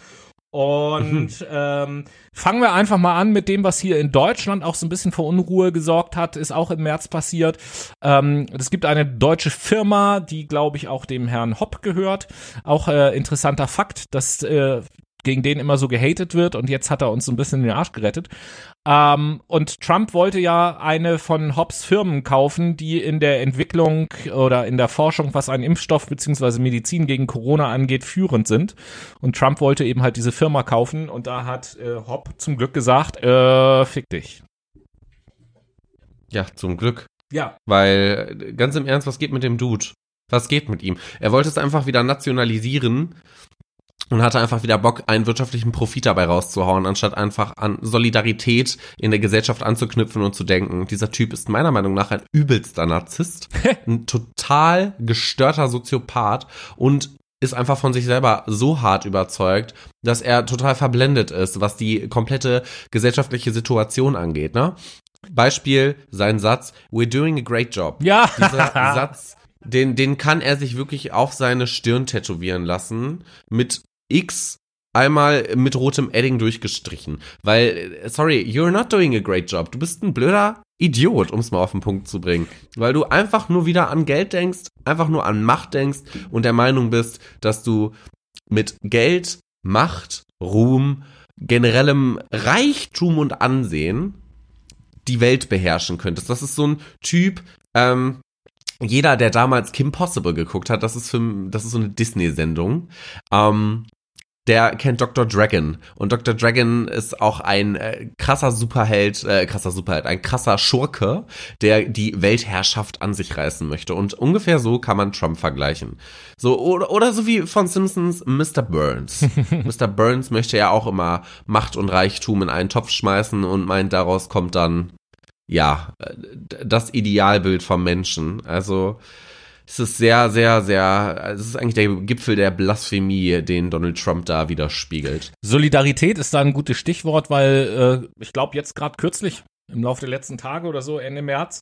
Und ähm, fangen wir einfach mal an mit dem, was hier in Deutschland auch so ein bisschen für Unruhe gesorgt hat, ist auch im März passiert. Ähm, es gibt eine deutsche Firma, die, glaube ich, auch dem Herrn Hopp gehört. Auch äh, interessanter Fakt, dass äh, gegen den immer so gehatet wird und jetzt hat er uns so ein bisschen den Arsch gerettet. Ähm, und Trump wollte ja eine von Hobbs Firmen kaufen, die in der Entwicklung oder in der Forschung, was einen Impfstoff beziehungsweise Medizin gegen Corona angeht, führend sind. Und Trump wollte eben halt diese Firma kaufen und da hat äh, Hobb zum Glück gesagt, äh, fick dich. Ja, zum Glück. Ja. Weil, ganz im Ernst, was geht mit dem Dude? Was geht mit ihm? Er wollte es einfach wieder nationalisieren und hatte einfach wieder Bock, einen wirtschaftlichen Profit dabei rauszuhauen, anstatt einfach an Solidarität in der Gesellschaft anzuknüpfen und zu denken, dieser Typ ist meiner Meinung nach ein übelster Narzisst, ein total gestörter Soziopath und ist einfach von sich selber so hart überzeugt, dass er total verblendet ist, was die komplette gesellschaftliche Situation angeht, ne? Beispiel sein Satz, we're doing a great job. Ja. Dieser Satz den, den kann er sich wirklich auf seine Stirn tätowieren lassen mit X einmal mit rotem Edding durchgestrichen. Weil, sorry, you're not doing a great job. Du bist ein blöder Idiot, um es mal auf den Punkt zu bringen. Weil du einfach nur wieder an Geld denkst, einfach nur an Macht denkst und der Meinung bist, dass du mit Geld Macht, Ruhm, generellem Reichtum und Ansehen die Welt beherrschen könntest. Das ist so ein Typ, ähm, jeder, der damals Kim Possible geguckt hat, das ist für, das ist so eine Disney-Sendung. Ähm, der kennt Dr. Dragon. Und Dr. Dragon ist auch ein äh, krasser Superheld, äh, krasser Superheld, ein krasser Schurke, der die Weltherrschaft an sich reißen möchte. Und ungefähr so kann man Trump vergleichen. So, oder, oder so wie von Simpsons Mr. Burns. Mr. Burns möchte ja auch immer Macht und Reichtum in einen Topf schmeißen und meint, daraus kommt dann ja, das Idealbild vom Menschen. Also es ist sehr, sehr, sehr, es ist eigentlich der Gipfel der Blasphemie, den Donald Trump da widerspiegelt. Solidarität ist da ein gutes Stichwort, weil äh, ich glaube jetzt gerade kürzlich im Laufe der letzten Tage oder so, Ende März,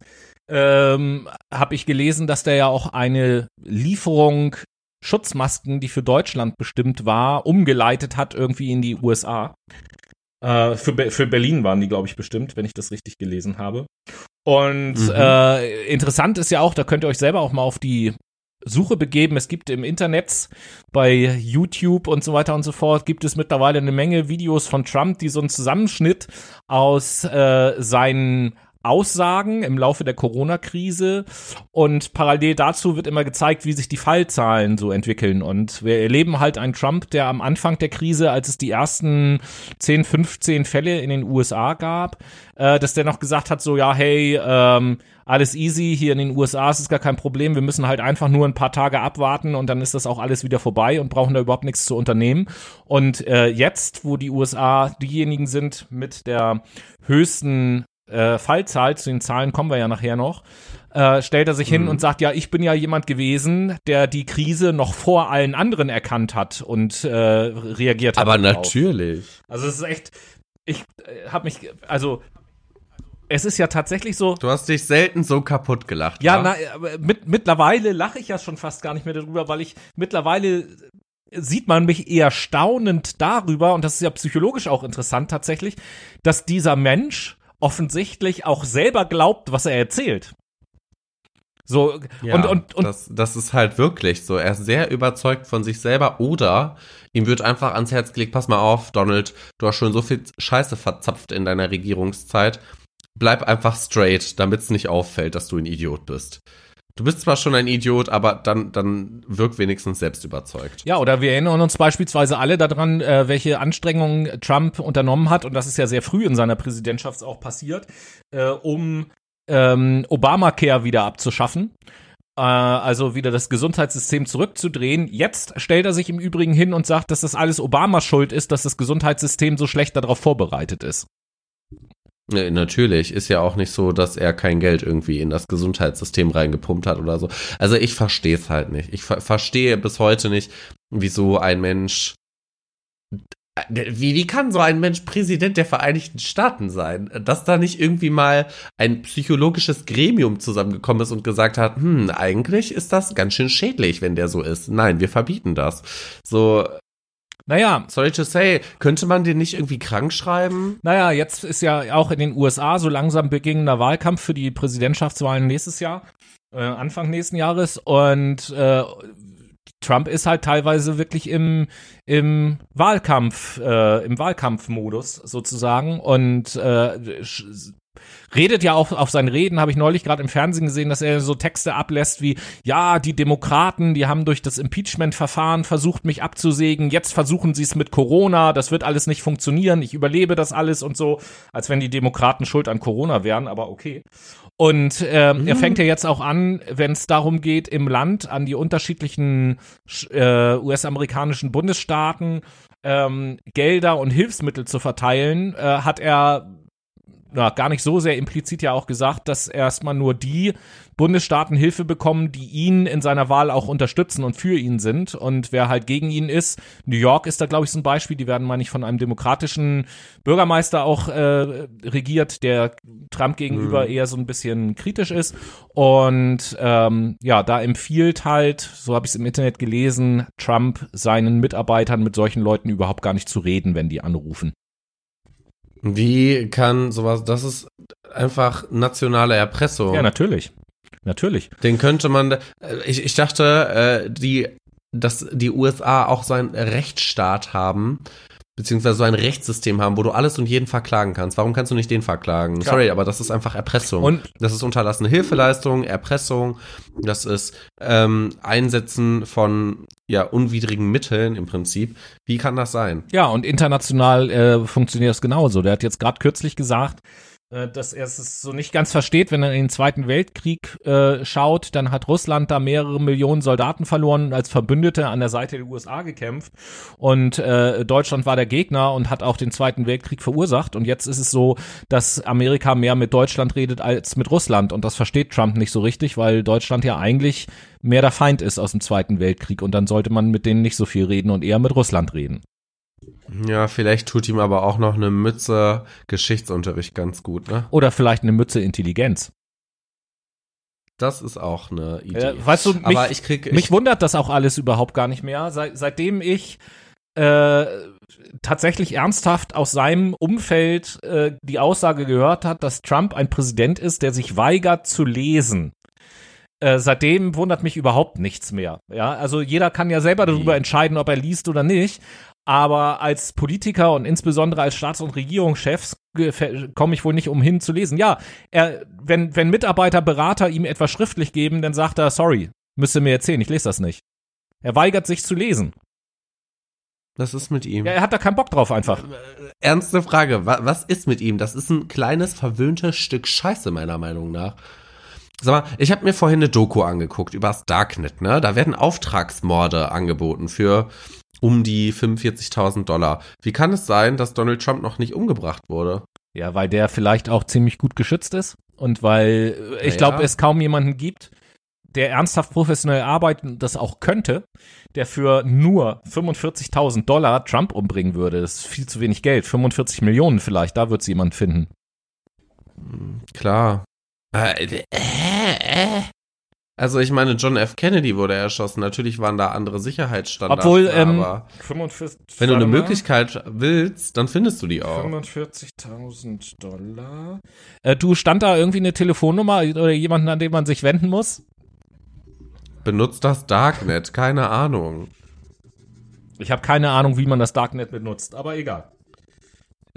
ähm, habe ich gelesen, dass der ja auch eine Lieferung Schutzmasken, die für Deutschland bestimmt war, umgeleitet hat irgendwie in die USA. Äh, für, für Berlin waren die, glaube ich, bestimmt, wenn ich das richtig gelesen habe. Und mhm. äh, interessant ist ja auch, da könnt ihr euch selber auch mal auf die Suche begeben. Es gibt im Internet bei YouTube und so weiter und so fort gibt es mittlerweile eine Menge Videos von Trump, die so einen Zusammenschnitt aus äh, seinen Aussagen im Laufe der Corona-Krise und parallel dazu wird immer gezeigt, wie sich die Fallzahlen so entwickeln und wir erleben halt einen Trump, der am Anfang der Krise, als es die ersten 10, 15 Fälle in den USA gab, äh, dass der noch gesagt hat, so ja, hey, ähm, alles easy, hier in den USA ist es gar kein Problem, wir müssen halt einfach nur ein paar Tage abwarten und dann ist das auch alles wieder vorbei und brauchen da überhaupt nichts zu unternehmen. Und äh, jetzt, wo die USA diejenigen sind mit der höchsten äh, Fallzahl, zu den Zahlen kommen wir ja nachher noch, äh, stellt er sich mhm. hin und sagt, ja, ich bin ja jemand gewesen, der die Krise noch vor allen anderen erkannt hat und äh, reagiert hat. Aber darauf. natürlich. Also es ist echt, ich äh, habe mich, also es ist ja tatsächlich so. Du hast dich selten so kaputt gelacht. Ja, na, mit, mittlerweile lache ich ja schon fast gar nicht mehr darüber, weil ich mittlerweile sieht man mich eher staunend darüber, und das ist ja psychologisch auch interessant tatsächlich, dass dieser Mensch offensichtlich auch selber glaubt, was er erzählt. So, ja, und, und, und das, das ist halt wirklich so. Er ist sehr überzeugt von sich selber oder ihm wird einfach ans Herz gelegt, pass mal auf, Donald, du hast schon so viel Scheiße verzapft in deiner Regierungszeit. Bleib einfach straight, damit es nicht auffällt, dass du ein Idiot bist du bist zwar schon ein Idiot, aber dann, dann wirk wenigstens selbst überzeugt. Ja, oder wir erinnern uns beispielsweise alle daran, äh, welche Anstrengungen Trump unternommen hat, und das ist ja sehr früh in seiner Präsidentschaft auch passiert, äh, um ähm, Obamacare wieder abzuschaffen äh, also wieder das Gesundheitssystem zurückzudrehen. Jetzt stellt er sich im Übrigen hin und sagt, dass das alles Obamas Schuld ist, dass das Gesundheitssystem so schlecht darauf vorbereitet ist. Nee, natürlich. Ist ja auch nicht so, dass er kein Geld irgendwie in das Gesundheitssystem reingepumpt hat oder so. Also ich verstehe es halt nicht. Ich ver verstehe bis heute nicht, wieso ein Mensch. Wie, wie kann so ein Mensch Präsident der Vereinigten Staaten sein? Dass da nicht irgendwie mal ein psychologisches Gremium zusammengekommen ist und gesagt hat, hm, eigentlich ist das ganz schön schädlich, wenn der so ist. Nein, wir verbieten das. So, naja. Sorry to say, könnte man den nicht irgendwie krank schreiben? Naja, jetzt ist ja auch in den USA so langsam beginnender Wahlkampf für die Präsidentschaftswahlen nächstes Jahr, äh, Anfang nächsten Jahres und äh, Trump ist halt teilweise wirklich im, im Wahlkampf, äh, im Wahlkampfmodus sozusagen und äh, redet ja auch auf seinen Reden, habe ich neulich gerade im Fernsehen gesehen, dass er so Texte ablässt wie, ja, die Demokraten, die haben durch das Impeachment-Verfahren versucht, mich abzusägen, jetzt versuchen sie es mit Corona, das wird alles nicht funktionieren, ich überlebe das alles und so, als wenn die Demokraten schuld an Corona wären, aber okay. Und äh, mhm. er fängt ja jetzt auch an, wenn es darum geht, im Land an die unterschiedlichen äh, US-amerikanischen Bundesstaaten ähm, Gelder und Hilfsmittel zu verteilen, äh, hat er na, gar nicht so sehr implizit ja auch gesagt, dass erstmal nur die Bundesstaaten Hilfe bekommen, die ihn in seiner Wahl auch unterstützen und für ihn sind. Und wer halt gegen ihn ist, New York ist da, glaube ich, so ein Beispiel, die werden, meine ich, von einem demokratischen Bürgermeister auch äh, regiert, der Trump gegenüber mhm. eher so ein bisschen kritisch ist. Und ähm, ja, da empfiehlt halt, so habe ich es im Internet gelesen, Trump seinen Mitarbeitern mit solchen Leuten überhaupt gar nicht zu reden, wenn die anrufen. Wie kann sowas, das ist einfach nationale Erpressung. Ja, natürlich. Natürlich. Den könnte man, ich, ich dachte, äh, die dass die USA auch so einen Rechtsstaat haben, beziehungsweise so ein Rechtssystem haben, wo du alles und jeden verklagen kannst. Warum kannst du nicht den verklagen? Klar. Sorry, aber das ist einfach Erpressung. Und das ist unterlassene Hilfeleistung, Erpressung, das ist ähm, Einsetzen von ja unwidrigen Mitteln im Prinzip. Wie kann das sein? Ja, und international äh, funktioniert das genauso. Der hat jetzt gerade kürzlich gesagt, dass er es so nicht ganz versteht, wenn er in den Zweiten Weltkrieg äh, schaut, dann hat Russland da mehrere Millionen Soldaten verloren, als Verbündete an der Seite der USA gekämpft. Und äh, Deutschland war der Gegner und hat auch den Zweiten Weltkrieg verursacht. Und jetzt ist es so, dass Amerika mehr mit Deutschland redet als mit Russland. Und das versteht Trump nicht so richtig, weil Deutschland ja eigentlich mehr der Feind ist aus dem Zweiten Weltkrieg. Und dann sollte man mit denen nicht so viel reden und eher mit Russland reden. Ja, vielleicht tut ihm aber auch noch eine Mütze Geschichtsunterricht ganz gut, ne? Oder vielleicht eine Mütze Intelligenz. Das ist auch eine Idee. Äh, weißt du, mich, aber ich krieg, ich mich wundert das auch alles überhaupt gar nicht mehr. Seit, seitdem ich äh, tatsächlich ernsthaft aus seinem Umfeld äh, die Aussage gehört hat, dass Trump ein Präsident ist, der sich weigert zu lesen. Äh, seitdem wundert mich überhaupt nichts mehr. Ja, also jeder kann ja selber darüber entscheiden, ob er liest oder nicht. Aber als Politiker und insbesondere als Staats- und Regierungschefs komme ich wohl nicht umhin zu lesen. Ja, er, wenn, wenn Mitarbeiter, Berater ihm etwas schriftlich geben, dann sagt er, sorry, müsste mir erzählen, ich lese das nicht. Er weigert sich zu lesen. Was ist mit ihm? Ja, er hat da keinen Bock drauf einfach. Ernste Frage, was ist mit ihm? Das ist ein kleines, verwöhntes Stück Scheiße, meiner Meinung nach. Sag mal, ich habe mir vorhin eine Doku angeguckt über das Darknet, ne? Da werden Auftragsmorde angeboten für um die 45.000 Dollar. Wie kann es sein, dass Donald Trump noch nicht umgebracht wurde? Ja, weil der vielleicht auch ziemlich gut geschützt ist und weil ich glaube, es kaum jemanden gibt, der ernsthaft professionell arbeitet und das auch könnte, der für nur 45.000 Dollar Trump umbringen würde. Das ist viel zu wenig Geld. 45 Millionen vielleicht, da wird es jemand finden. Klar. Äh, äh, äh. Also ich meine, John F. Kennedy wurde erschossen. Natürlich waren da andere Sicherheitsstandards. Obwohl, ähm, aber 45, wenn du eine Möglichkeit willst, dann findest du die auch. 45.000 Dollar. Äh, du stand da irgendwie eine Telefonnummer oder jemanden, an den man sich wenden muss? Benutzt das Darknet, keine Ahnung. Ich habe keine Ahnung, wie man das Darknet benutzt, aber egal.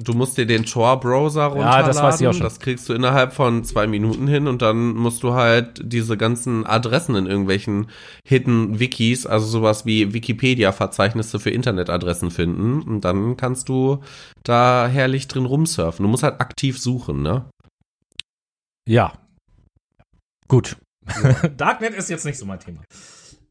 Du musst dir den Tor-Browser runterladen. Ja, das weiß ich auch schon. Das kriegst du innerhalb von zwei Minuten hin und dann musst du halt diese ganzen Adressen in irgendwelchen Hidden Wikis, also sowas wie Wikipedia-Verzeichnisse für Internetadressen finden und dann kannst du da herrlich drin rumsurfen. Du musst halt aktiv suchen, ne? Ja. Gut. Ja. Darknet ist jetzt nicht so mein Thema.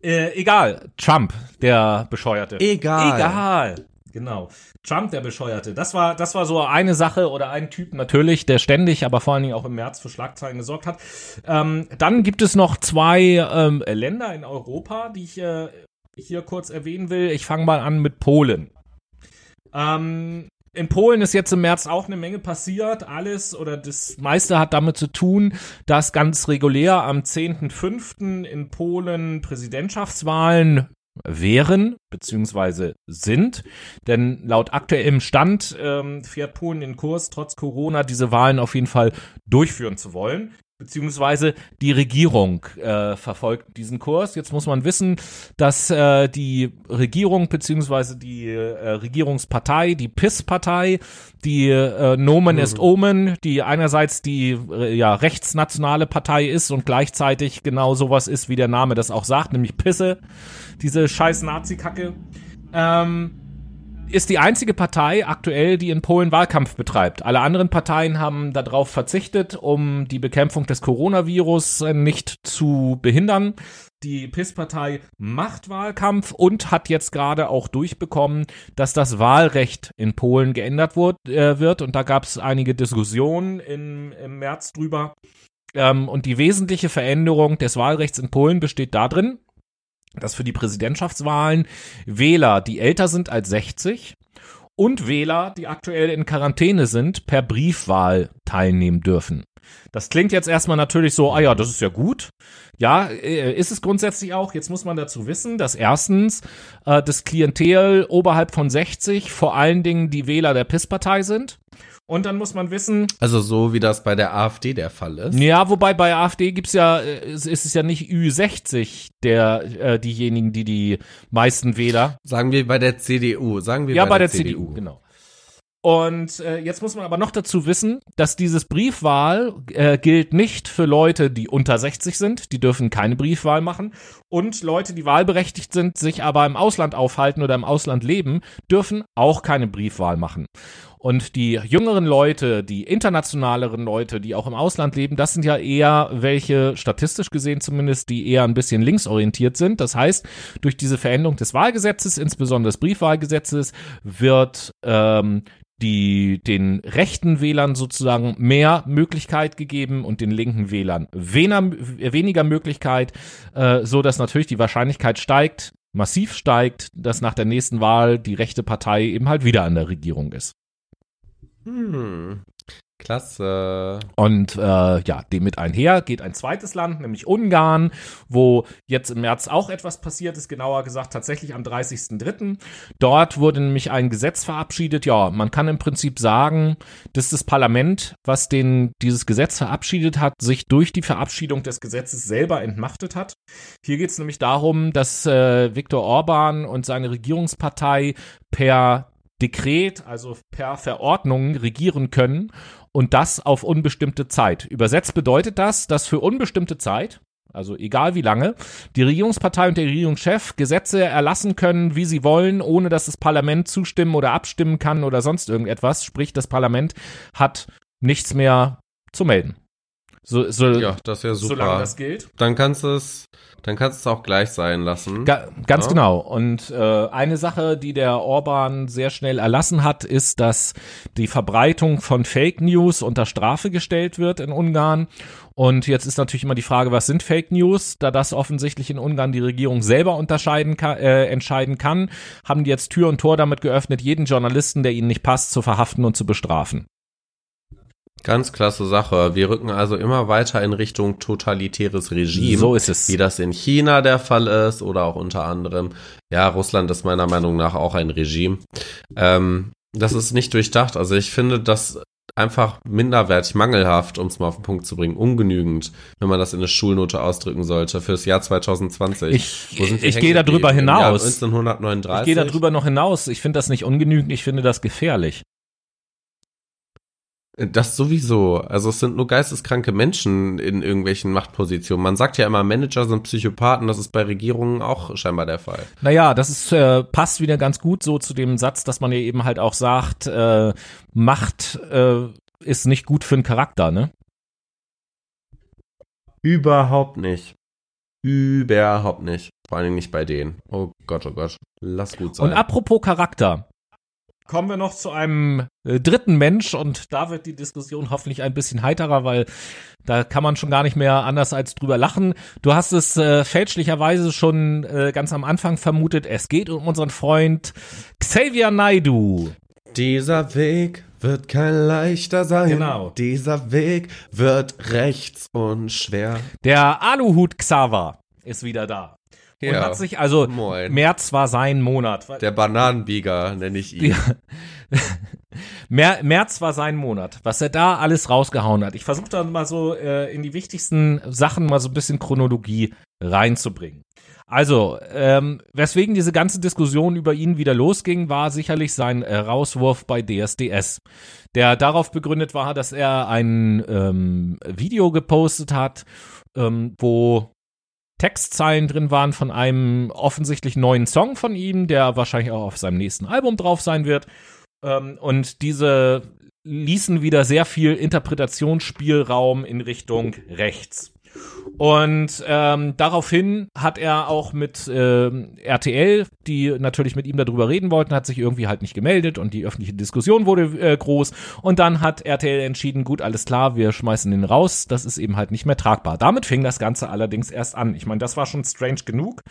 Äh, egal. Trump, der Bescheuerte. Egal. Egal. Genau. Trump, der Bescheuerte. Das war, das war so eine Sache oder ein Typ natürlich, der ständig, aber vor allen Dingen auch im März für Schlagzeilen gesorgt hat. Ähm, dann gibt es noch zwei ähm, Länder in Europa, die ich äh, hier kurz erwähnen will. Ich fange mal an mit Polen. Ähm, in Polen ist jetzt im März auch eine Menge passiert. Alles oder das meiste hat damit zu tun, dass ganz regulär am 10.05. in Polen Präsidentschaftswahlen wären beziehungsweise sind. Denn laut aktuellem Stand ähm, fährt Polen den Kurs, trotz Corona diese Wahlen auf jeden Fall durchführen zu wollen beziehungsweise die Regierung äh, verfolgt diesen Kurs. Jetzt muss man wissen, dass äh, die Regierung beziehungsweise die äh, Regierungspartei, die PIS-Partei, die äh, Nomen mhm. ist Omen, die einerseits die äh, ja rechtsnationale Partei ist und gleichzeitig genau sowas ist, wie der Name das auch sagt, nämlich Pisse, diese scheiß Nazi-Kacke. Ähm, ist die einzige Partei aktuell, die in Polen Wahlkampf betreibt. Alle anderen Parteien haben darauf verzichtet, um die Bekämpfung des Coronavirus nicht zu behindern. Die PIS-Partei macht Wahlkampf und hat jetzt gerade auch durchbekommen, dass das Wahlrecht in Polen geändert wird. Äh, wird. Und da gab es einige Diskussionen in, im März drüber. Ähm, und die wesentliche Veränderung des Wahlrechts in Polen besteht darin, dass für die Präsidentschaftswahlen Wähler, die älter sind als 60 und Wähler, die aktuell in Quarantäne sind, per Briefwahl teilnehmen dürfen. Das klingt jetzt erstmal natürlich so, ah ja, das ist ja gut. Ja, äh, ist es grundsätzlich auch. Jetzt muss man dazu wissen, dass erstens äh, das Klientel oberhalb von 60 vor allen Dingen die Wähler der PIS-Partei sind Und dann muss man wissen. Also so wie das bei der AfD der Fall ist. Ja, wobei bei AfD gibt's ja, äh, es ist ja nicht Ü60 der äh, diejenigen, die die meisten Wähler. Sagen wir bei der CDU. Sagen wir ja, bei, bei der, der CDU. CDU. Genau. Und äh, jetzt muss man aber noch dazu wissen, dass dieses Briefwahl äh, gilt nicht für Leute, die unter 60 sind, die dürfen keine Briefwahl machen. Und Leute, die wahlberechtigt sind, sich aber im Ausland aufhalten oder im Ausland leben, dürfen auch keine Briefwahl machen. Und die jüngeren Leute, die internationaleren Leute, die auch im Ausland leben, das sind ja eher welche, statistisch gesehen zumindest, die eher ein bisschen linksorientiert sind. Das heißt, durch diese Veränderung des Wahlgesetzes, insbesondere des Briefwahlgesetzes, wird ähm, die den rechten Wählern sozusagen mehr Möglichkeit gegeben und den linken Wählern weniger, weniger Möglichkeit, äh, so dass natürlich die Wahrscheinlichkeit steigt, massiv steigt, dass nach der nächsten Wahl die rechte Partei eben halt wieder an der Regierung ist. Hm. Klasse. Und äh, ja, dem mit einher geht ein zweites Land, nämlich Ungarn, wo jetzt im März auch etwas passiert ist, genauer gesagt tatsächlich am 30.03. Dort wurde nämlich ein Gesetz verabschiedet. Ja, man kann im Prinzip sagen, dass das Parlament, was den, dieses Gesetz verabschiedet hat, sich durch die Verabschiedung des Gesetzes selber entmachtet hat. Hier geht es nämlich darum, dass äh, Viktor Orban und seine Regierungspartei per Dekret, also per Verordnung regieren können und das auf unbestimmte Zeit. Übersetzt bedeutet das, dass für unbestimmte Zeit, also egal wie lange, die Regierungspartei und der Regierungschef Gesetze erlassen können, wie sie wollen, ohne dass das Parlament zustimmen oder abstimmen kann oder sonst irgendetwas. Sprich, das Parlament hat nichts mehr zu melden. So, so, ja, das ja super. Solange das gilt. Dann kannst du es, dann kannst du es auch gleich sein lassen. Ga ganz ja. genau. Und äh, eine Sache, die der Orban sehr schnell erlassen hat, ist, dass die Verbreitung von Fake News unter Strafe gestellt wird in Ungarn. Und jetzt ist natürlich immer die Frage, was sind Fake News? Da das offensichtlich in Ungarn die Regierung selber unterscheiden kann, äh, entscheiden kann, haben die jetzt Tür und Tor damit geöffnet, jeden Journalisten, der ihnen nicht passt, zu verhaften und zu bestrafen. Ganz klasse Sache. Wir rücken also immer weiter in Richtung totalitäres Regime. So ist es. Wie das in China der Fall ist oder auch unter anderem. Ja, Russland ist meiner Meinung nach auch ein Regime. Ähm, das ist nicht durchdacht. Also ich finde das einfach minderwertig, mangelhaft, um es mal auf den Punkt zu bringen, ungenügend, wenn man das in eine Schulnote ausdrücken sollte fürs Jahr 2020. Ich, ich gehe darüber hinaus. 1939. Ich gehe darüber noch hinaus. Ich finde das nicht ungenügend, ich finde das gefährlich. Das sowieso. Also es sind nur geisteskranke Menschen in irgendwelchen Machtpositionen. Man sagt ja immer, Manager sind Psychopathen, das ist bei Regierungen auch scheinbar der Fall. Naja, das ist, äh, passt wieder ganz gut so zu dem Satz, dass man ja eben halt auch sagt, äh, Macht äh, ist nicht gut für den Charakter, ne? Überhaupt nicht. Überhaupt nicht. Vor allen Dingen nicht bei denen. Oh Gott, oh Gott. Lass gut sein. Und apropos Charakter kommen wir noch zu einem äh, dritten Mensch und da wird die Diskussion hoffentlich ein bisschen heiterer, weil da kann man schon gar nicht mehr anders als drüber lachen. Du hast es äh, fälschlicherweise schon äh, ganz am Anfang vermutet. Es geht um unseren Freund Xavier Naidu. Dieser Weg wird kein leichter sein. Genau. Dieser Weg wird rechts und schwer. Der Aluhut Xaver ist wieder da. Ja. Und hat sich, also Moin. März war sein Monat. Der Bananenbieger nenne ich ihn. März war sein Monat, was er da alles rausgehauen hat. Ich versuche dann mal so äh, in die wichtigsten Sachen mal so ein bisschen Chronologie reinzubringen. Also, ähm, weswegen diese ganze Diskussion über ihn wieder losging, war sicherlich sein äh, Rauswurf bei DSDS, der darauf begründet war, dass er ein ähm, Video gepostet hat, ähm, wo Textzeilen drin waren von einem offensichtlich neuen Song von ihm, der wahrscheinlich auch auf seinem nächsten Album drauf sein wird. Ähm, und diese ließen wieder sehr viel Interpretationsspielraum in Richtung rechts. Und ähm, daraufhin hat er auch mit äh, RTL, die natürlich mit ihm darüber reden wollten, hat sich irgendwie halt nicht gemeldet und die öffentliche Diskussion wurde äh, groß. Und dann hat RTL entschieden, gut, alles klar, wir schmeißen den raus. Das ist eben halt nicht mehr tragbar. Damit fing das Ganze allerdings erst an. Ich meine, das war schon strange genug.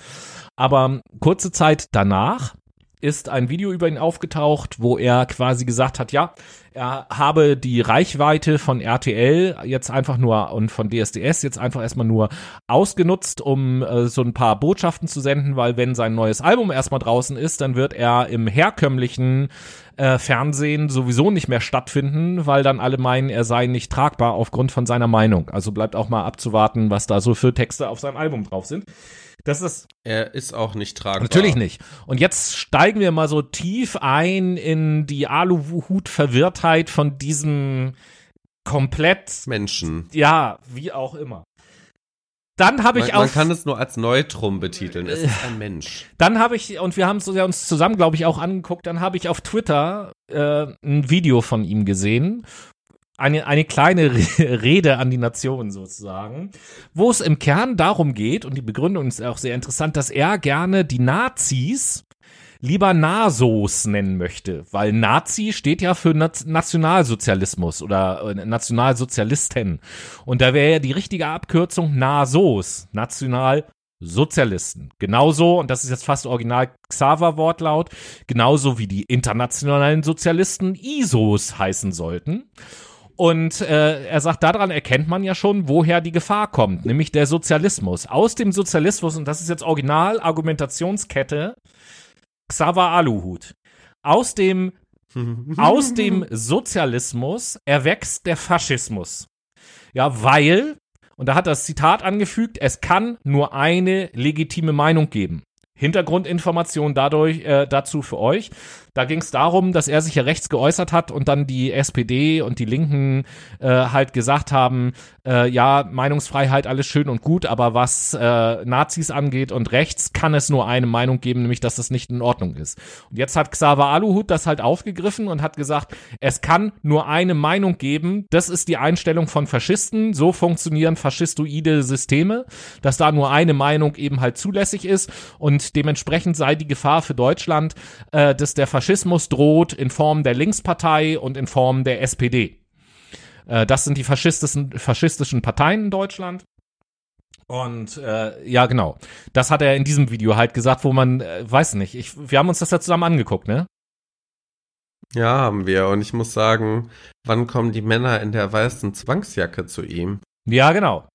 Aber kurze Zeit danach ist ein Video über ihn aufgetaucht, wo er quasi gesagt hat, ja, er habe die Reichweite von RTL jetzt einfach nur und von DSDS jetzt einfach erstmal nur ausgenutzt, um äh, so ein paar Botschaften zu senden, weil wenn sein neues Album erstmal draußen ist, dann wird er im herkömmlichen äh, Fernsehen sowieso nicht mehr stattfinden, weil dann alle meinen, er sei nicht tragbar aufgrund von seiner Meinung. Also bleibt auch mal abzuwarten, was da so für Texte auf seinem Album drauf sind. Das ist. Er ist auch nicht tragbar. Natürlich nicht. Und jetzt steigen wir mal so tief ein in die Aluhut-Verwirrtheit von diesem komplett Menschen. Ja, wie auch immer. Dann habe ich man, auch. Man kann es nur als Neutrum betiteln. Es ist ein Mensch. Dann habe ich, und wir haben es uns zusammen, glaube ich, auch angeguckt, dann habe ich auf Twitter äh, ein Video von ihm gesehen, eine, eine kleine Rede an die Nation sozusagen, wo es im Kern darum geht, und die Begründung ist auch sehr interessant, dass er gerne die Nazis lieber Nasos nennen möchte, weil Nazi steht ja für Nationalsozialismus oder äh, Nationalsozialisten. Und da wäre ja die richtige Abkürzung Nasos, Nationalsozialisten. Genauso, und das ist jetzt fast original Xaver-Wortlaut, genauso wie die internationalen Sozialisten ISOs heißen sollten. Und äh, er sagt, daran erkennt man ja schon, woher die Gefahr kommt, nämlich der Sozialismus. Aus dem Sozialismus, und das ist jetzt Original Argumentationskette, Xaver Aluhut. Aus dem, aus dem Sozialismus erwächst der Faschismus. Ja, weil, und da hat das Zitat angefügt, es kann nur eine legitime Meinung geben. Hintergrundinformation dadurch äh, dazu für euch. Da ging es darum, dass er sich ja rechts geäußert hat und dann die SPD und die Linken äh, halt gesagt haben, äh, ja, Meinungsfreiheit, alles schön und gut, aber was äh, Nazis angeht und rechts kann es nur eine Meinung geben, nämlich, dass das nicht in Ordnung ist. Und jetzt hat Xaver Aluhut das halt aufgegriffen und hat gesagt, es kann nur eine Meinung geben, das ist die Einstellung von Faschisten, so funktionieren faschistoide Systeme, dass da nur eine Meinung eben halt zulässig ist. Und dementsprechend sei die Gefahr für Deutschland, äh, dass der Faschismus droht in Form der Linkspartei und in Form der SPD. Äh, das sind die faschistischen, faschistischen Parteien in Deutschland. Und äh, ja, genau. Das hat er in diesem Video halt gesagt, wo man, äh, weiß nicht, ich, wir haben uns das ja zusammen angeguckt, ne? Ja, haben wir. Und ich muss sagen, wann kommen die Männer in der weißen Zwangsjacke zu ihm? Ja, genau.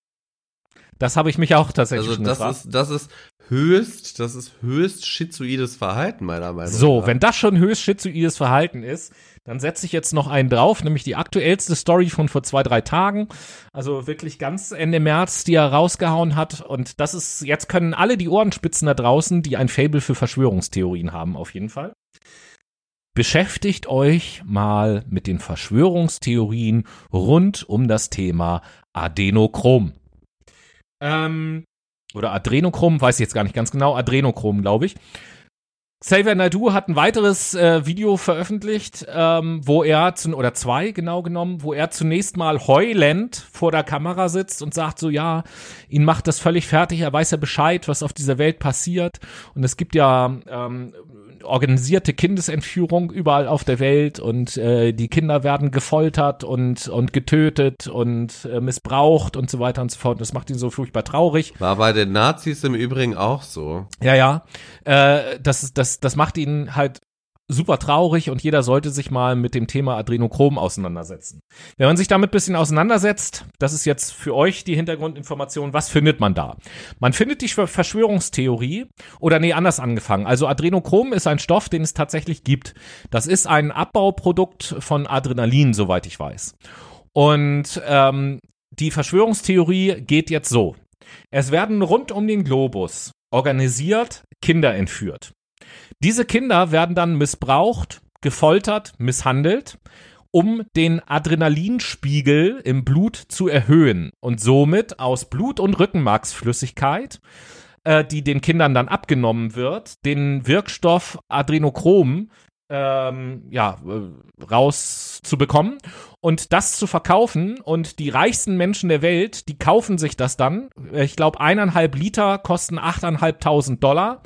Das habe ich mich auch tatsächlich also das gefragt. ist das ist höchst das ist höchst schizoides Verhalten meiner Meinung nach. So, wenn das schon höchst schizoides Verhalten ist, dann setze ich jetzt noch einen drauf, nämlich die aktuellste Story von vor zwei drei Tagen, also wirklich ganz Ende März, die er rausgehauen hat und das ist jetzt können alle die Ohrenspitzen da draußen, die ein Fable für Verschwörungstheorien haben, auf jeden Fall. Beschäftigt euch mal mit den Verschwörungstheorien rund um das Thema Adenochrom. Ähm, oder Adrenochrom, weiß ich jetzt gar nicht ganz genau, Adrenochrom, glaube ich. Xavier Naidu hat ein weiteres äh, Video veröffentlicht, ähm, wo er, zu, oder zwei genau genommen, wo er zunächst mal heulend vor der Kamera sitzt und sagt so, ja, ihn macht das völlig fertig, er weiß ja Bescheid, was auf dieser Welt passiert. Und es gibt ja ähm, organisierte Kindesentführung überall auf der Welt und äh, die Kinder werden gefoltert und, und getötet und äh, missbraucht und so weiter und so fort. Das macht ihn so furchtbar traurig. War bei den Nazis im Übrigen auch so. Ja, ja. Äh, das, das, das macht ihn halt super traurig und jeder sollte sich mal mit dem Thema Adrenochrom auseinandersetzen. Wenn man sich damit bisschen auseinandersetzt, das ist jetzt für euch die Hintergrundinformation, was findet man da? Man findet die Verschwörungstheorie oder nee, anders angefangen. Also Adrenochrom ist ein Stoff, den es tatsächlich gibt. Das ist ein Abbauprodukt von Adrenalin, soweit ich weiß. Und ähm, die Verschwörungstheorie geht jetzt so. Es werden rund um den Globus organisiert Kinder entführt. Diese Kinder werden dann missbraucht, gefoltert, misshandelt, um den Adrenalinspiegel im Blut zu erhöhen und somit aus Blut- und Rückenmarksflüssigkeit, äh, die den Kindern dann abgenommen wird, den Wirkstoff Adrenochrom ähm, ja, äh, rauszubekommen und das zu verkaufen. Und die reichsten Menschen der Welt, die kaufen sich das dann. Ich glaube, eineinhalb Liter kosten achteinhalbtausend Dollar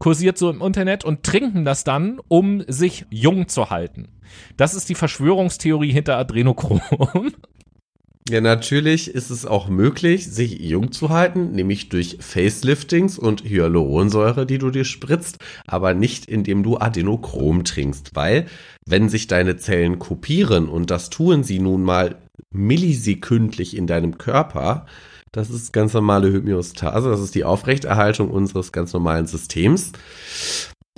kursiert so im Internet und trinken das dann, um sich jung zu halten. Das ist die Verschwörungstheorie hinter Adrenochrom. Ja, natürlich ist es auch möglich, sich jung zu halten, nämlich durch Faceliftings und Hyaluronsäure, die du dir spritzt, aber nicht indem du Adenochrom trinkst, weil wenn sich deine Zellen kopieren und das tun sie nun mal millisekündlich in deinem Körper, das ist ganz normale Homöostase, das ist die Aufrechterhaltung unseres ganz normalen Systems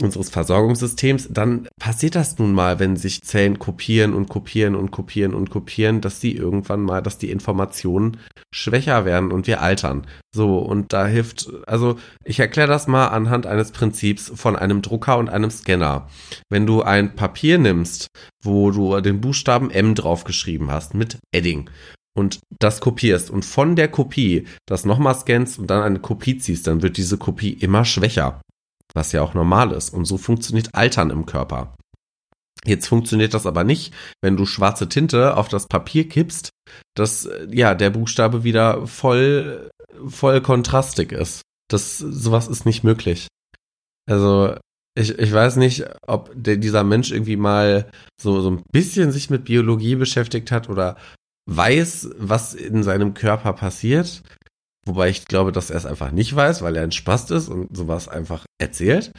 unseres Versorgungssystems, dann passiert das nun mal, wenn sich Zellen kopieren und kopieren und kopieren und kopieren, dass sie irgendwann mal, dass die Informationen schwächer werden und wir altern. So, und da hilft, also ich erkläre das mal anhand eines Prinzips von einem Drucker und einem Scanner. Wenn du ein Papier nimmst, wo du den Buchstaben M draufgeschrieben hast mit Edding und das kopierst und von der Kopie das nochmal scannst und dann eine Kopie ziehst, dann wird diese Kopie immer schwächer was ja auch normal ist. Und so funktioniert Altern im Körper. Jetzt funktioniert das aber nicht, wenn du schwarze Tinte auf das Papier kippst, dass ja der Buchstabe wieder voll voll kontrastig ist. Das sowas ist nicht möglich. Also ich, ich weiß nicht, ob der, dieser Mensch irgendwie mal so, so ein bisschen sich mit Biologie beschäftigt hat oder weiß, was in seinem Körper passiert. Wobei ich glaube, dass er es einfach nicht weiß, weil er ein Spast ist und sowas einfach erzählt.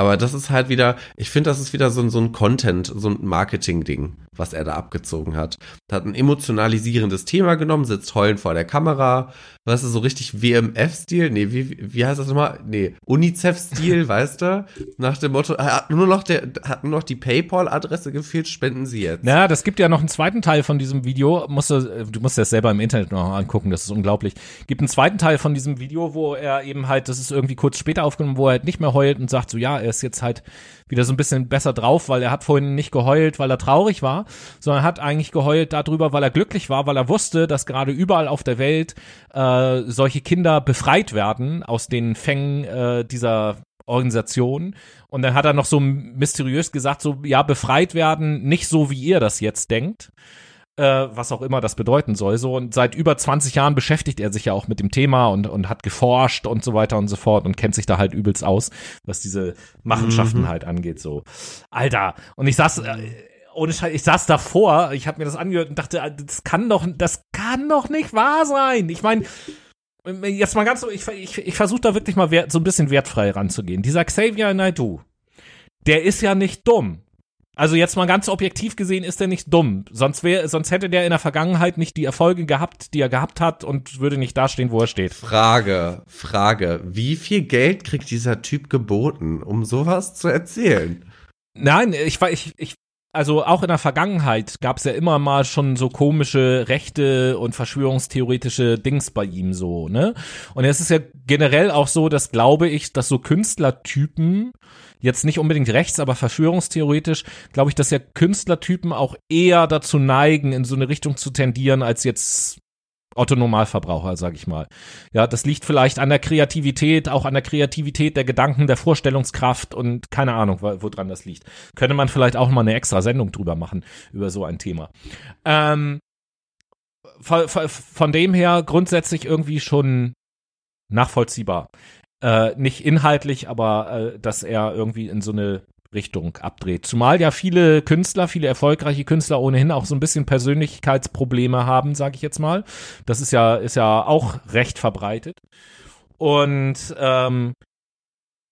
Aber das ist halt wieder, ich finde, das ist wieder so, so ein Content, so ein Marketing-Ding, was er da abgezogen hat. Hat ein emotionalisierendes Thema genommen, sitzt heulend vor der Kamera, weißt du, so richtig WMF-Stil, nee, wie, wie heißt das nochmal? Nee, UNICEF-Stil, weißt du? Nach dem Motto, hat nur noch, der, hat nur noch die Paypal-Adresse gefehlt, spenden Sie jetzt. Ja, das gibt ja noch einen zweiten Teil von diesem Video, musst du, du musst das selber im Internet noch angucken, das ist unglaublich. Gibt einen zweiten Teil von diesem Video, wo er eben halt, das ist irgendwie kurz später aufgenommen, wo er halt nicht mehr heult und sagt so, ja, ist jetzt halt wieder so ein bisschen besser drauf, weil er hat vorhin nicht geheult, weil er traurig war, sondern hat eigentlich geheult darüber, weil er glücklich war, weil er wusste, dass gerade überall auf der Welt äh, solche Kinder befreit werden aus den Fängen äh, dieser Organisation. Und dann hat er noch so mysteriös gesagt, so, ja, befreit werden, nicht so, wie ihr das jetzt denkt äh, was auch immer das bedeuten soll. So und seit über 20 Jahren beschäftigt er sich ja auch mit dem Thema und und hat geforscht und so weiter und so fort und kennt sich da halt übelst aus, was diese Machenschaften mhm. halt angeht. So, Alter. Und ich saß äh, ohne Scheiß, ich saß davor, ich habe mir das angehört und dachte, äh, das kann doch, das kann doch nicht wahr sein. Ich meine, jetzt mal ganz so, ich, ich, ich versuche da wirklich mal wert, so ein bisschen wertfrei ranzugehen. Dieser Xavier Naidoo, der ist ja nicht dumm. Also jetzt mal ganz objektiv gesehen ist er nicht dumm. Sonst wäre, sonst hätte der in der Vergangenheit nicht die Erfolge gehabt, die er gehabt hat und würde nicht dastehen, wo er steht. Frage, Frage. Wie viel Geld kriegt dieser Typ geboten, um sowas zu erzählen? Nein, ich, ich, ich also auch in der Vergangenheit gab es ja immer mal schon so komische Rechte und verschwörungstheoretische Dings bei ihm so, ne? Und es ist ja generell auch so, dass glaube ich, dass so Künstlertypen jetzt nicht unbedingt rechts, aber verschwörungstheoretisch, glaube ich, dass ja Künstlertypen auch eher dazu neigen, in so eine Richtung zu tendieren, als jetzt Otto Normalverbraucher, sag ich mal. Ja, das liegt vielleicht an der Kreativität, auch an der Kreativität der Gedanken, der Vorstellungskraft und keine Ahnung, woran das liegt. Könnte man vielleicht auch mal eine extra Sendung drüber machen, über so ein Thema. Ähm, von, von dem her grundsätzlich irgendwie schon nachvollziehbar äh, nicht inhaltlich, aber äh, dass er irgendwie in so eine Richtung abdreht. Zumal ja viele Künstler, viele erfolgreiche Künstler ohnehin auch so ein bisschen Persönlichkeitsprobleme haben, sage ich jetzt mal. Das ist ja ist ja auch recht verbreitet. Und ähm,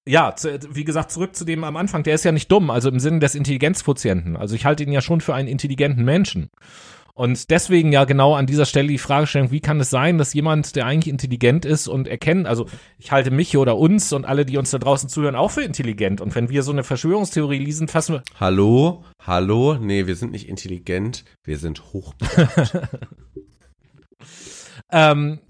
ja, zu, wie gesagt, zurück zu dem am Anfang, der ist ja nicht dumm, also im Sinne des Intelligenzquotienten. Also ich halte ihn ja schon für einen intelligenten Menschen. Und deswegen ja genau an dieser Stelle die Fragestellung, wie kann es sein, dass jemand, der eigentlich intelligent ist und erkennt, also ich halte mich oder uns und alle, die uns da draußen zuhören, auch für intelligent. Und wenn wir so eine Verschwörungstheorie lesen, fassen wir. Hallo? Hallo? Nee, wir sind nicht intelligent, wir sind hochbegabt. ähm,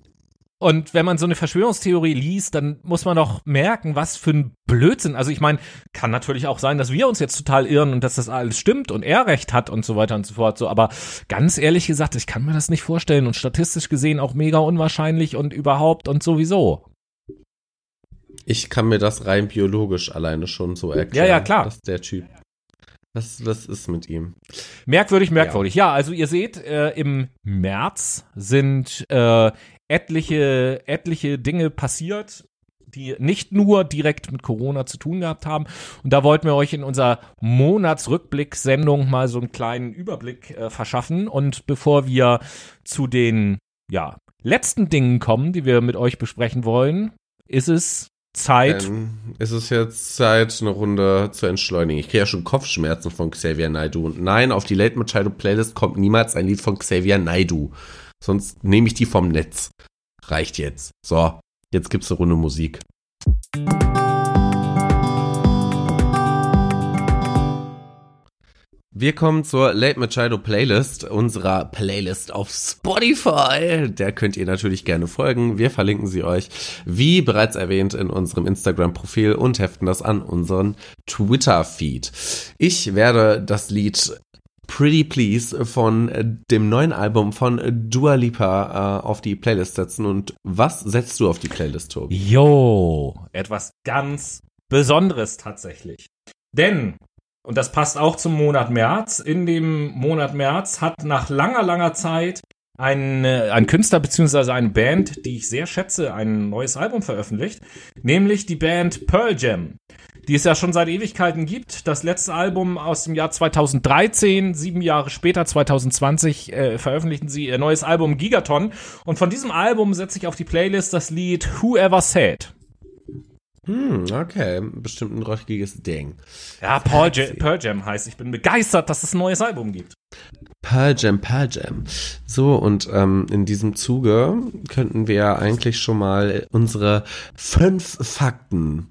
und wenn man so eine Verschwörungstheorie liest, dann muss man doch merken, was für ein Blödsinn. Also ich meine, kann natürlich auch sein, dass wir uns jetzt total irren und dass das alles stimmt und er recht hat und so weiter und so fort. So, aber ganz ehrlich gesagt, ich kann mir das nicht vorstellen und statistisch gesehen auch mega unwahrscheinlich und überhaupt und sowieso. Ich kann mir das rein biologisch alleine schon so erklären. Ja, ja, klar. Dass der Typ. Was, was ist mit ihm? Merkwürdig, merkwürdig. Ja, ja also ihr seht, äh, im März sind äh, etliche, etliche Dinge passiert. die nicht nur direkt mit Corona zu tun gehabt haben. Und da wollten wir euch in unserer Monatsrückblick-Sendung mal so einen kleinen Überblick äh, verschaffen. Und bevor wir zu den ja, letzten Dingen kommen, die wir mit euch besprechen wollen, ist es Zeit. Ähm, ist es jetzt Zeit, eine Runde zu entschleunigen. Ich kriege ja schon Kopfschmerzen von Xavier Naidu. Und nein, auf die Late Machado Playlist kommt niemals ein Lied von Xavier Naidu. Sonst nehme ich die vom Netz. Reicht jetzt. So, jetzt gibt's eine Runde Musik. Wir kommen zur Late Machado Playlist, unserer Playlist auf Spotify. Der könnt ihr natürlich gerne folgen. Wir verlinken sie euch, wie bereits erwähnt, in unserem Instagram-Profil und heften das an unseren Twitter-Feed. Ich werde das Lied Pretty Please von dem neuen Album von Dua Lipa äh, auf die Playlist setzen. Und was setzt du auf die Playlist, Tobi? Jo, etwas ganz Besonderes tatsächlich. Denn und das passt auch zum Monat März. In dem Monat März hat nach langer, langer Zeit ein, äh, ein Künstler beziehungsweise eine Band, die ich sehr schätze, ein neues Album veröffentlicht, nämlich die Band Pearl Jam, die es ja schon seit Ewigkeiten gibt. Das letzte Album aus dem Jahr 2013, sieben Jahre später, 2020, äh, veröffentlichten sie ihr neues Album Gigaton. Und von diesem Album setze ich auf die Playlist das Lied Whoever Said. Hm, okay. Bestimmt ein rockiges Ding. Ja, Pearl Jam, Pearl Jam heißt. Ich bin begeistert, dass es ein neues Album gibt. Pearl Jam, Pearl Jam. So, und ähm, in diesem Zuge könnten wir eigentlich schon mal unsere fünf Fakten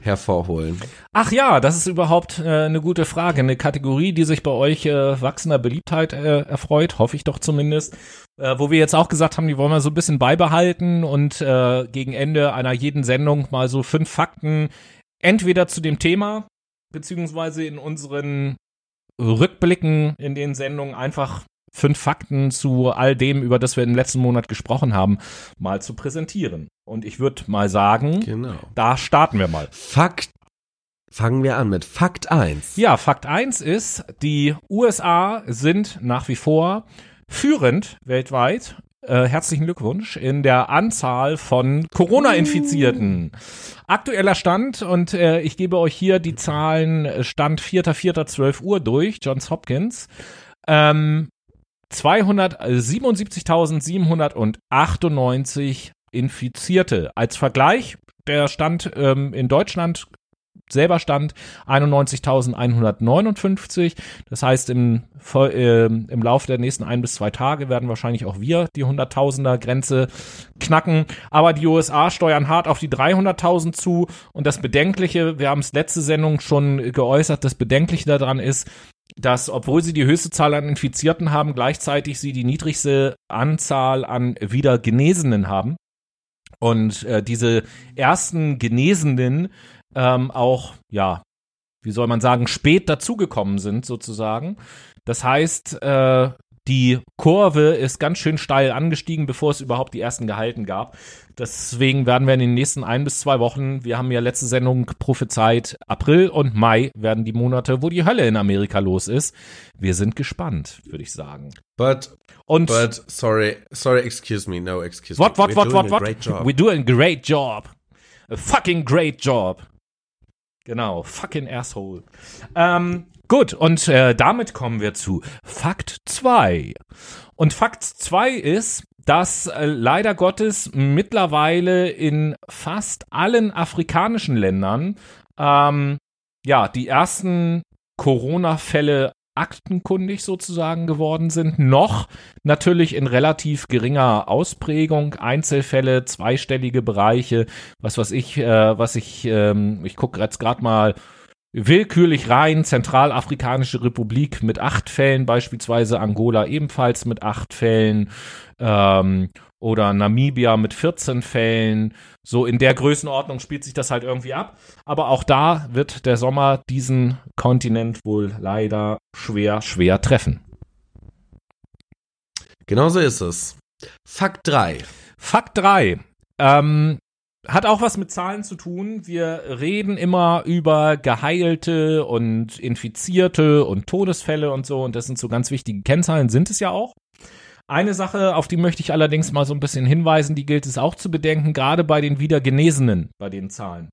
hervorholen? Ach ja, das ist überhaupt äh, eine gute Frage. Eine Kategorie, die sich bei euch äh, wachsender Beliebtheit äh, erfreut, hoffe ich doch zumindest. Äh, wo wir jetzt auch gesagt haben, die wollen wir so ein bisschen beibehalten und äh, gegen Ende einer jeden Sendung mal so fünf Fakten entweder zu dem Thema beziehungsweise in unseren Rückblicken in den Sendungen einfach fünf Fakten zu all dem, über das wir im letzten Monat gesprochen haben, mal zu präsentieren. Und ich würde mal sagen, genau. da starten wir mal. Fakt Fangen wir an mit Fakt 1. Ja, Fakt 1 ist, die USA sind nach wie vor führend weltweit. Äh, herzlichen Glückwunsch in der Anzahl von Corona-Infizierten. Aktueller Stand und äh, ich gebe euch hier die Zahlen Stand 4.4.12 Uhr durch, Johns Hopkins. Ähm, 277.798 Infizierte. Als Vergleich, der Stand ähm, in Deutschland selber stand 91.159. Das heißt, im, äh, im Laufe der nächsten ein bis zwei Tage werden wahrscheinlich auch wir die 100.000er Grenze knacken. Aber die USA steuern hart auf die 300.000 zu. Und das Bedenkliche, wir haben es letzte Sendung schon geäußert, das Bedenkliche daran ist, dass, obwohl sie die höchste Zahl an Infizierten haben, gleichzeitig sie die niedrigste Anzahl an wieder Genesenen haben. Und äh, diese ersten Genesenen ähm, auch, ja, wie soll man sagen, spät dazugekommen sind sozusagen. Das heißt, äh, die Kurve ist ganz schön steil angestiegen, bevor es überhaupt die ersten Gehalten gab. Deswegen werden wir in den nächsten ein bis zwei Wochen, wir haben ja letzte Sendung prophezeit, April und Mai werden die Monate, wo die Hölle in Amerika los ist. Wir sind gespannt, würde ich sagen. But, und, but, sorry, sorry, excuse me, no, excuse what, me. What, what, what, what, what? We're doing a great job. A fucking great job. Genau, fucking asshole. Ähm, gut, und äh, damit kommen wir zu Fakt 2. Und Fakt 2 ist, dass äh, leider Gottes mittlerweile in fast allen afrikanischen Ländern ähm, ja die ersten Corona-Fälle aktenkundig sozusagen geworden sind, noch natürlich in relativ geringer Ausprägung, Einzelfälle, zweistellige Bereiche, was was ich, äh, was ich, ähm, ich gucke jetzt gerade mal willkürlich rein, Zentralafrikanische Republik mit acht Fällen, beispielsweise Angola ebenfalls mit acht Fällen, ähm, oder Namibia mit 14 Fällen. So in der Größenordnung spielt sich das halt irgendwie ab. Aber auch da wird der Sommer diesen Kontinent wohl leider schwer, schwer treffen. Genauso ist es. Fakt 3. Fakt 3. Ähm, hat auch was mit Zahlen zu tun. Wir reden immer über Geheilte und Infizierte und Todesfälle und so. Und das sind so ganz wichtige Kennzahlen, sind es ja auch. Eine Sache, auf die möchte ich allerdings mal so ein bisschen hinweisen, die gilt es auch zu bedenken, gerade bei den Wiedergenesenen, bei den Zahlen.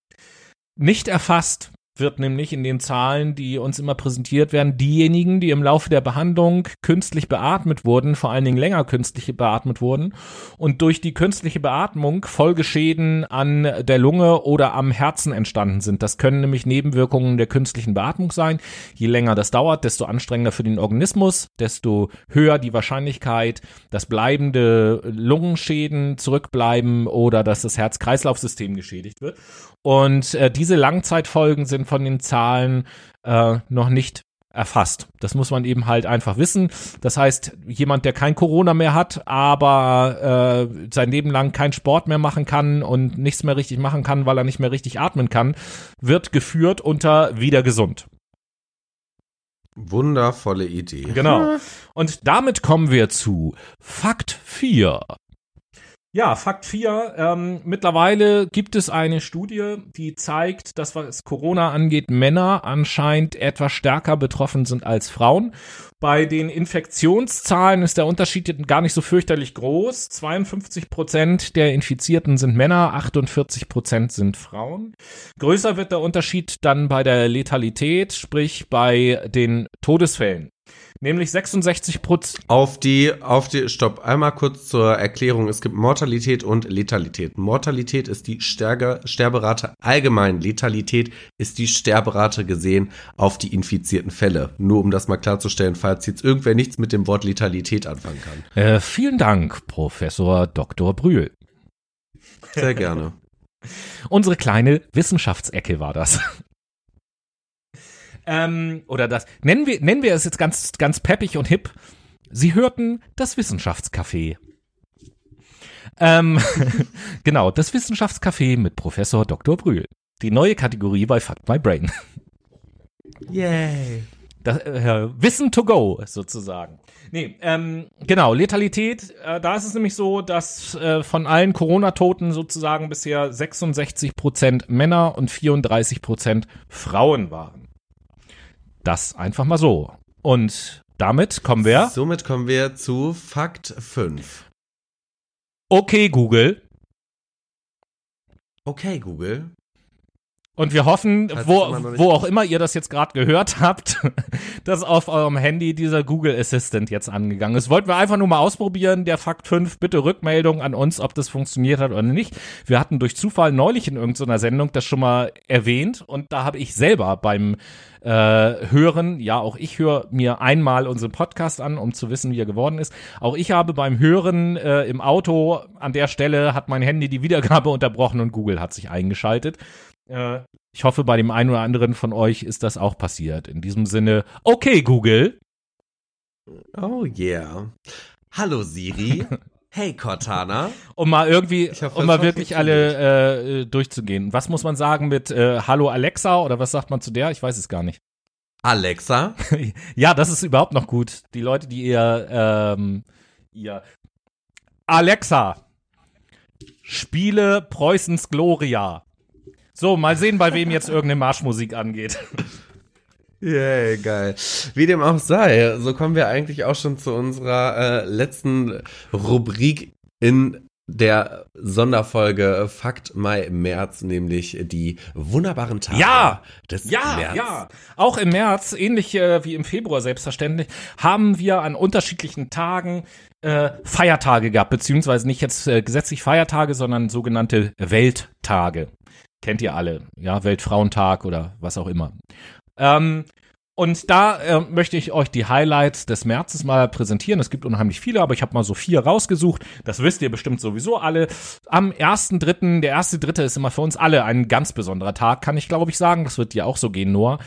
Nicht erfasst wird nämlich in den Zahlen, die uns immer präsentiert werden, diejenigen, die im Laufe der Behandlung künstlich beatmet wurden, vor allen Dingen länger künstlich beatmet wurden und durch die künstliche Beatmung Folgeschäden an der Lunge oder am Herzen entstanden sind. Das können nämlich Nebenwirkungen der künstlichen Beatmung sein. Je länger das dauert, desto anstrengender für den Organismus, desto höher die Wahrscheinlichkeit, dass bleibende Lungenschäden zurückbleiben oder dass das Herz-Kreislauf-System geschädigt wird. Und äh, diese Langzeitfolgen sind von den Zahlen äh, noch nicht erfasst. Das muss man eben halt einfach wissen. Das heißt, jemand, der kein Corona mehr hat, aber äh, sein Leben lang keinen Sport mehr machen kann und nichts mehr richtig machen kann, weil er nicht mehr richtig atmen kann, wird geführt unter wieder gesund. Wundervolle Idee. Genau. Und damit kommen wir zu Fakt 4. Ja, Fakt 4. Ähm, mittlerweile gibt es eine Studie, die zeigt, dass was Corona angeht, Männer anscheinend etwas stärker betroffen sind als Frauen. Bei den Infektionszahlen ist der Unterschied gar nicht so fürchterlich groß. 52 Prozent der Infizierten sind Männer, 48 Prozent sind Frauen. Größer wird der Unterschied dann bei der Letalität, sprich bei den Todesfällen. Nämlich 66 Prozent. Auf die, auf die, stopp, einmal kurz zur Erklärung. Es gibt Mortalität und Letalität. Mortalität ist die Stärke, Sterberate allgemein. Letalität ist die Sterberate gesehen auf die infizierten Fälle. Nur um das mal klarzustellen, falls jetzt irgendwer nichts mit dem Wort Letalität anfangen kann. Äh, vielen Dank, Professor Dr. Brühl. Sehr gerne. Unsere kleine Wissenschaftsecke war das. Ähm, oder das, nennen wir, nennen wir es jetzt ganz, ganz peppig und hip. Sie hörten das Wissenschaftscafé. Ähm, genau, das Wissenschaftscafé mit Professor Dr. Brühl. Die neue Kategorie bei Fuck My Brain. Yay. Das, äh, Wissen to go, sozusagen. Nee, ähm, genau, Letalität, äh, da ist es nämlich so, dass äh, von allen Corona-Toten sozusagen bisher 66 Prozent Männer und 34 Prozent Frauen waren. Das einfach mal so. Und damit kommen wir. Somit kommen wir zu Fakt 5. Okay, Google. Okay, Google. Und wir hoffen, wo, wo auch immer ihr das jetzt gerade gehört habt, dass auf eurem Handy dieser Google Assistant jetzt angegangen ist. Wollten wir einfach nur mal ausprobieren. Der Fakt 5, bitte Rückmeldung an uns, ob das funktioniert hat oder nicht. Wir hatten durch Zufall neulich in irgendeiner Sendung das schon mal erwähnt und da habe ich selber beim äh, Hören, ja, auch ich höre mir einmal unseren Podcast an, um zu wissen, wie er geworden ist. Auch ich habe beim Hören äh, im Auto an der Stelle hat mein Handy die Wiedergabe unterbrochen und Google hat sich eingeschaltet. Äh, ich hoffe, bei dem einen oder anderen von euch ist das auch passiert. In diesem Sinne, okay, Google. Oh yeah. Hallo Siri. Hey Cortana. Um mal irgendwie, hoffe, um mal wirklich alle äh, durchzugehen. Was muss man sagen mit äh, Hallo Alexa oder was sagt man zu der? Ich weiß es gar nicht. Alexa? ja, das ist überhaupt noch gut. Die Leute, die ihr, ähm, ihr Alexa, spiele Preußens Gloria. So, mal sehen, bei wem jetzt irgendeine Marschmusik angeht. Yay, geil. Wie dem auch sei, so kommen wir eigentlich auch schon zu unserer äh, letzten Rubrik in der Sonderfolge Fakt Mai März, nämlich die wunderbaren Tage ja, des ja, März. Ja, auch im März, ähnlich äh, wie im Februar selbstverständlich, haben wir an unterschiedlichen Tagen äh, Feiertage gehabt, beziehungsweise nicht jetzt äh, gesetzlich Feiertage, sondern sogenannte Welttage kennt ihr alle, ja, Weltfrauentag oder was auch immer. Ähm, und da äh, möchte ich euch die Highlights des Märzes mal präsentieren. Es gibt unheimlich viele, aber ich habe mal so vier rausgesucht. Das wisst ihr bestimmt sowieso alle. Am ersten Dritten, der erste Dritte ist immer für uns alle ein ganz besonderer Tag, kann ich glaube ich sagen. Das wird dir auch so gehen, Noah.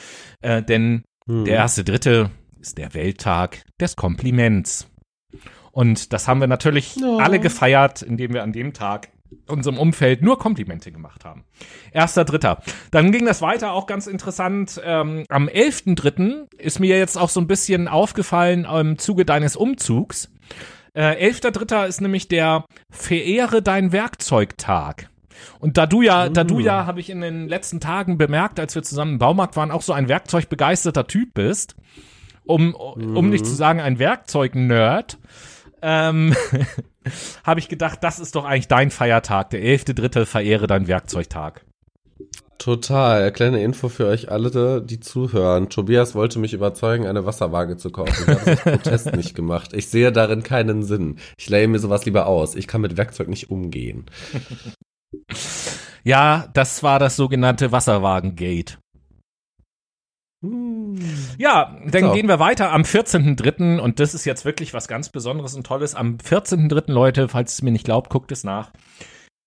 Äh, denn hm. der erste Dritte ist der Welttag des Kompliments. Und das haben wir natürlich oh. alle gefeiert, indem wir an dem Tag unserem Umfeld nur Komplimente gemacht haben. Erster Dritter. Dann ging das weiter, auch ganz interessant. Ähm, am elften Dritten ist mir jetzt auch so ein bisschen aufgefallen im Zuge deines Umzugs. Äh, elfter Dritter ist nämlich der Verehre dein Werkzeugtag. Und da du ja, da du ja, mm. habe ich in den letzten Tagen bemerkt, als wir zusammen im Baumarkt waren, auch so ein werkzeugbegeisterter Typ bist, um, um mm. nicht zu sagen ein Werkzeug-Nerd, ähm, habe ich gedacht, das ist doch eigentlich dein Feiertag. Der 11.3. verehre dein Werkzeugtag. Total. Kleine Info für euch alle, die zuhören. Tobias wollte mich überzeugen, eine Wasserwaage zu kaufen. Ich habe Protest nicht gemacht. Ich sehe darin keinen Sinn. Ich leihe mir sowas lieber aus. Ich kann mit Werkzeug nicht umgehen. Ja, das war das sogenannte Wasserwagengate. Hm. Ja, dann so. gehen wir weiter am 14.3. und das ist jetzt wirklich was ganz Besonderes und Tolles. Am 14.3. Leute, falls es mir nicht glaubt, guckt es nach,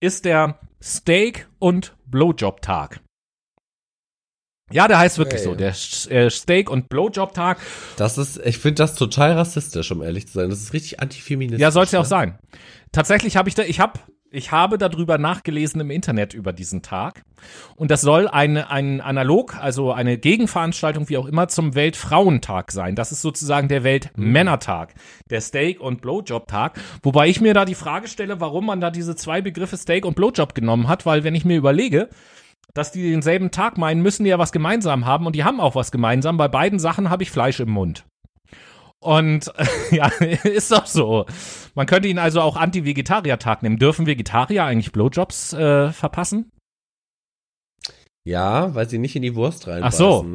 ist der Steak- und Blowjob-Tag. Ja, der heißt wirklich hey. so, der äh, Steak- und Blowjob-Tag. Das ist, ich finde das total rassistisch, um ehrlich zu sein. Das ist richtig antifeministisch. Ja, soll es ja auch ne? sein. Tatsächlich habe ich da, ich habe ich habe darüber nachgelesen im Internet über diesen Tag. Und das soll ein, ein Analog, also eine Gegenveranstaltung, wie auch immer, zum Weltfrauentag sein. Das ist sozusagen der Weltmännertag, der Steak- und Blowjob-Tag. Wobei ich mir da die Frage stelle, warum man da diese zwei Begriffe Steak und Blowjob genommen hat, weil wenn ich mir überlege, dass die denselben Tag meinen, müssen die ja was gemeinsam haben und die haben auch was gemeinsam. Bei beiden Sachen habe ich Fleisch im Mund. Und ja, ist doch so. Man könnte ihn also auch Anti-Vegetarier-Tag nehmen. Dürfen Vegetarier eigentlich Blowjobs äh, verpassen? Ja, weil sie nicht in die Wurst reinpassen. Ach so.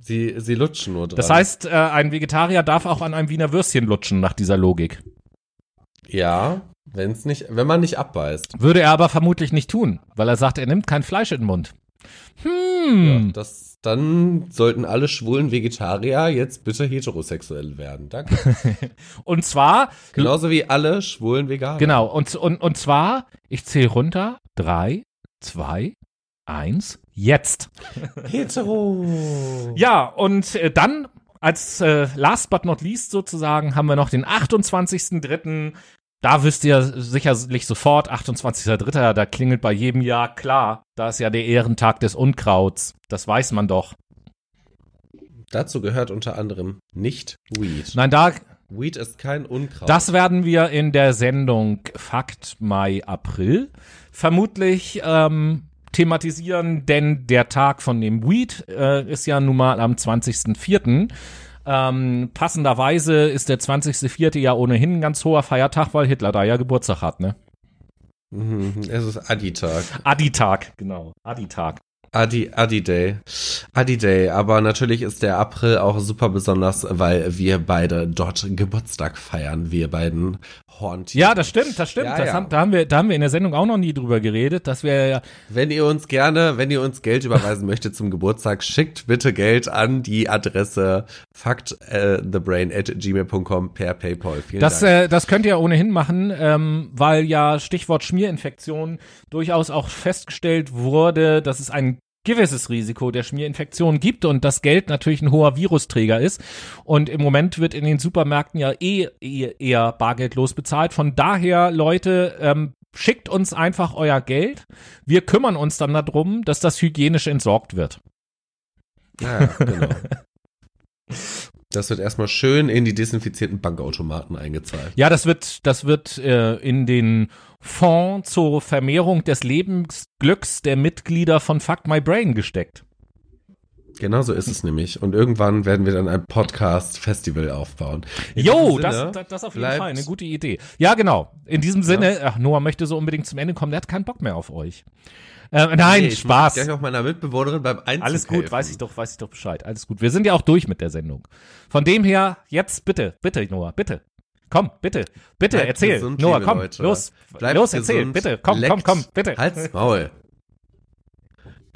Sie, sie lutschen nur dran. Das heißt, äh, ein Vegetarier darf auch an einem Wiener Würstchen lutschen, nach dieser Logik. Ja, wenn's nicht, wenn man nicht abbeißt. Würde er aber vermutlich nicht tun, weil er sagt, er nimmt kein Fleisch in den Mund. Hm. Ja, das dann sollten alle schwulen Vegetarier jetzt bitte heterosexuell werden. Danke. und zwar. Genauso wie alle schwulen Veganer. Genau. Und, und, und zwar, ich zähle runter. Drei, zwei, eins, jetzt. Hetero. Ja, und äh, dann als äh, last but not least sozusagen haben wir noch den 28.03. Da wisst ihr sicherlich sofort, 28.03., da klingelt bei jedem Jahr klar, da ist ja der Ehrentag des Unkrauts. Das weiß man doch. Dazu gehört unter anderem nicht Weed. Nein, da. Weed ist kein Unkraut. Das werden wir in der Sendung Fakt Mai April vermutlich ähm, thematisieren, denn der Tag von dem Weed äh, ist ja nun mal am 20.04. Ähm, passenderweise ist der 20.04. ja ohnehin ein ganz hoher Feiertag, weil Hitler da ja Geburtstag hat, ne? Mhm, es ist Adi-Tag. Adi-Tag, genau. Adi-Tag. Adi, Adi Day. Adi Day. Aber natürlich ist der April auch super besonders, weil wir beide dort Geburtstag feiern. Wir beiden Horntier. Ja, das stimmt, das stimmt. Ja, das ja. Haben, da, haben wir, da haben wir in der Sendung auch noch nie drüber geredet, dass wir ja. Wenn ihr uns gerne, wenn ihr uns Geld überweisen möchtet zum Geburtstag, schickt bitte Geld an die Adresse factthebrain at gmail.com per PayPal. Vielen das, Dank. Äh, das könnt ihr ohnehin machen, ähm, weil ja Stichwort Schmierinfektion durchaus auch festgestellt wurde, dass es ein gewisses Risiko der Schmierinfektion gibt und das Geld natürlich ein hoher Virusträger ist. Und im Moment wird in den Supermärkten ja eh, eh eher bargeldlos bezahlt. Von daher, Leute, ähm, schickt uns einfach euer Geld. Wir kümmern uns dann darum, dass das hygienisch entsorgt wird. Ja, genau. Das wird erstmal schön in die desinfizierten Bankautomaten eingezahlt. Ja, das wird, das wird äh, in den Fonds zur Vermehrung des Lebensglücks der Mitglieder von Fuck My Brain gesteckt. Genau so ist es nämlich. Und irgendwann werden wir dann ein Podcast-Festival aufbauen. Jo, das, das, das auf jeden Fall eine gute Idee. Ja, genau. In diesem Sinne, ach, Noah möchte so unbedingt zum Ende kommen, der hat keinen Bock mehr auf euch. Äh, nein, nee, ich Spaß. Ich gleich auch meiner Mitbewohnerin beim Einzug Alles gut, helfen. weiß ich doch, weiß ich doch Bescheid. Alles gut. Wir sind ja auch durch mit der Sendung. Von dem her, jetzt bitte, bitte, Noah, bitte. Komm, bitte, bitte, Bleibt erzähl. Gesund, Noah, komm, Leute. los, Bleibt los, erzähl, gesund, bitte, komm, leckt, komm, komm, bitte. Halt's Maul.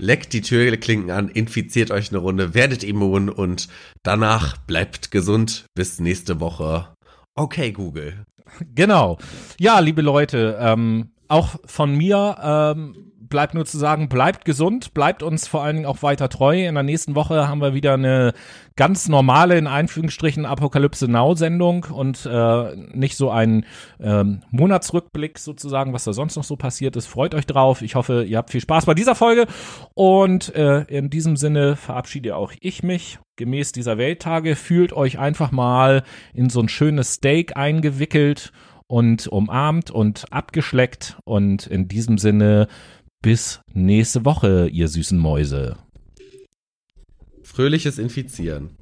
Leckt die Türklinken an, infiziert euch eine Runde, werdet immun und danach bleibt gesund. Bis nächste Woche. Okay, Google. Genau. Ja, liebe Leute, ähm, auch von mir ähm, bleibt nur zu sagen, bleibt gesund, bleibt uns vor allen Dingen auch weiter treu. In der nächsten Woche haben wir wieder eine ganz normale, in Einführungsstrichen, Apokalypse Now-Sendung und äh, nicht so ein ähm, Monatsrückblick sozusagen, was da sonst noch so passiert ist. Freut euch drauf. Ich hoffe, ihr habt viel Spaß bei dieser Folge. Und äh, in diesem Sinne verabschiede auch ich mich gemäß dieser Welttage. Fühlt euch einfach mal in so ein schönes Steak eingewickelt und umarmt und abgeschleckt. Und in diesem Sinne bis nächste Woche, ihr süßen Mäuse. Fröhliches Infizieren.